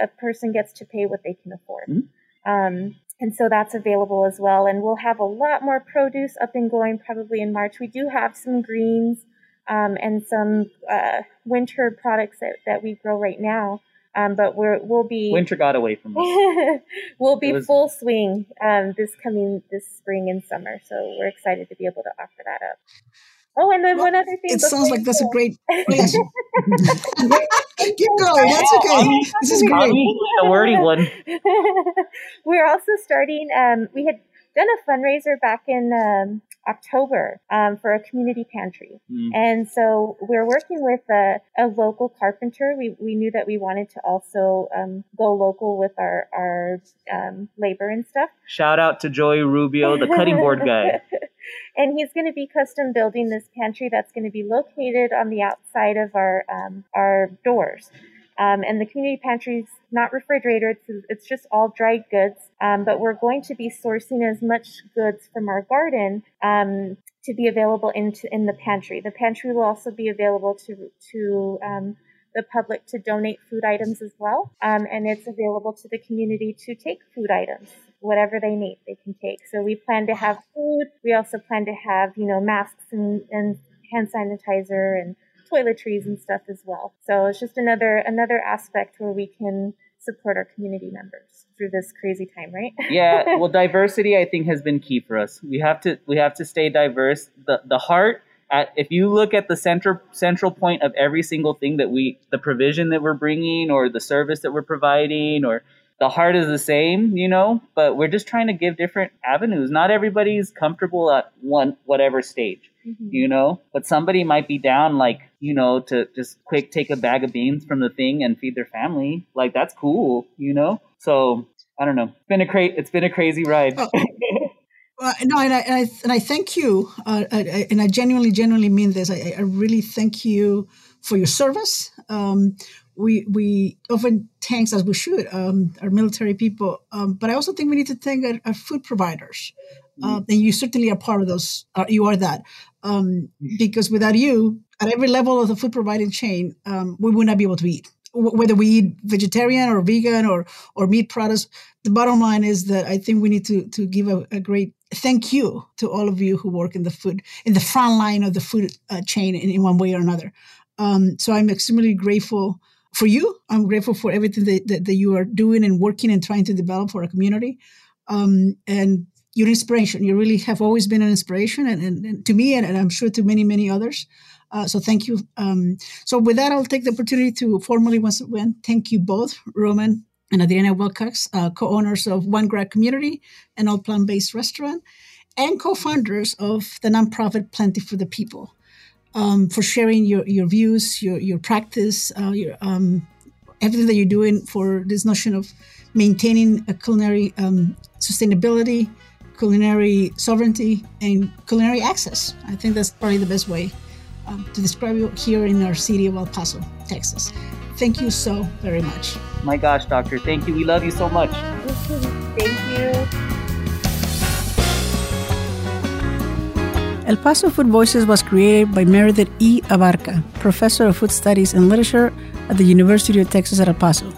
a person gets to pay what they can afford. Mm-hmm. Um, and so that's available as well. And we'll have a lot more produce up and going probably in March. We do have some greens um, and some uh, winter products that, that we grow right now. Um, but we're we'll be winter got away from us. we'll be was... full swing um, this coming this spring and summer. So we're excited to be able to offer that up. Oh, and then well, one other thing. It sounds like that's a great. Yes. Keep going. That's okay. This is great. The wordy one. We're also starting. Um, we had done a fundraiser back in um, October um, for a community pantry. Mm. And so we're working with a, a, local carpenter. We, we knew that we wanted to also um, go local with our, our um, labor and stuff. Shout out to Joey Rubio, the cutting board guy. and he's going to be custom building this pantry that's going to be located on the outside of our um, our doors. Um, and the community pantry is not refrigerated; it's, it's just all dried goods. Um, but we're going to be sourcing as much goods from our garden um, to be available into in the pantry. The pantry will also be available to to um, the public to donate food items as well, um, and it's available to the community to take food items whatever they need, they can take. So we plan to have food. We also plan to have, you know, masks and, and hand sanitizer and toiletries and stuff as well. So it's just another another aspect where we can support our community members through this crazy time, right? yeah, well diversity I think has been key for us. We have to we have to stay diverse. The the heart at, if you look at the central central point of every single thing that we the provision that we're bringing or the service that we're providing or the heart is the same, you know, but we're just trying to give different avenues. Not everybody's comfortable at one whatever stage, mm-hmm. you know, but somebody might be down like, you know, to just quick take a bag of beans from the thing and feed their family. Like that's cool, you know? So, I don't know. It's been a cra- it's been a crazy ride. Oh. Uh, no, and I, and I, and I thank you, uh, I, and I genuinely, genuinely mean this. I, I really thank you for your service. Um, we we often thanks as we should um, our military people, um, but I also think we need to thank our, our food providers, uh, and you certainly are part of those. Uh, you are that um, because without you, at every level of the food providing chain, um, we would not be able to eat. W- whether we eat vegetarian or vegan or or meat products, the bottom line is that I think we need to to give a, a great thank you to all of you who work in the food in the front line of the food uh, chain in, in, one way or another. Um, so I'm extremely grateful for you. I'm grateful for everything that, that, that, you are doing and working and trying to develop for our community. Um, and your inspiration. You really have always been an inspiration, and, and, and to me, and, and, I'm sure to many, many others. Uh, so thank you. Um, so with that, I'll take the opportunity to formally once again thank you both, Roman and Adriana Wilcox, uh, co-owners of One Grub Community, an all plant-based restaurant, and co-founders of the nonprofit Planty for the People um, for sharing your, your views, your, your practice, uh, your, um, everything that you're doing for this notion of maintaining a culinary um, sustainability, culinary sovereignty, and culinary access. I think that's probably the best way um, to describe you here in our city of El Paso, Texas. Thank you so very much. My gosh, doctor, thank you. We love you so much. El Paso Food Voices was created by Meredith E. Abarca, professor of food studies and literature at the University of Texas at El Paso.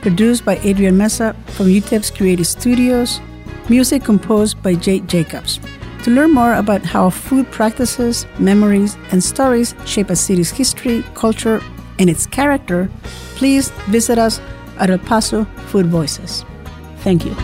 Produced by Adrian Mesa from UTEP's Creative Studios. Music composed by Jake Jacobs. To learn more about how food practices, memories, and stories shape a city's history, culture, and its character, please visit us at El Paso Food Voices. Thank you.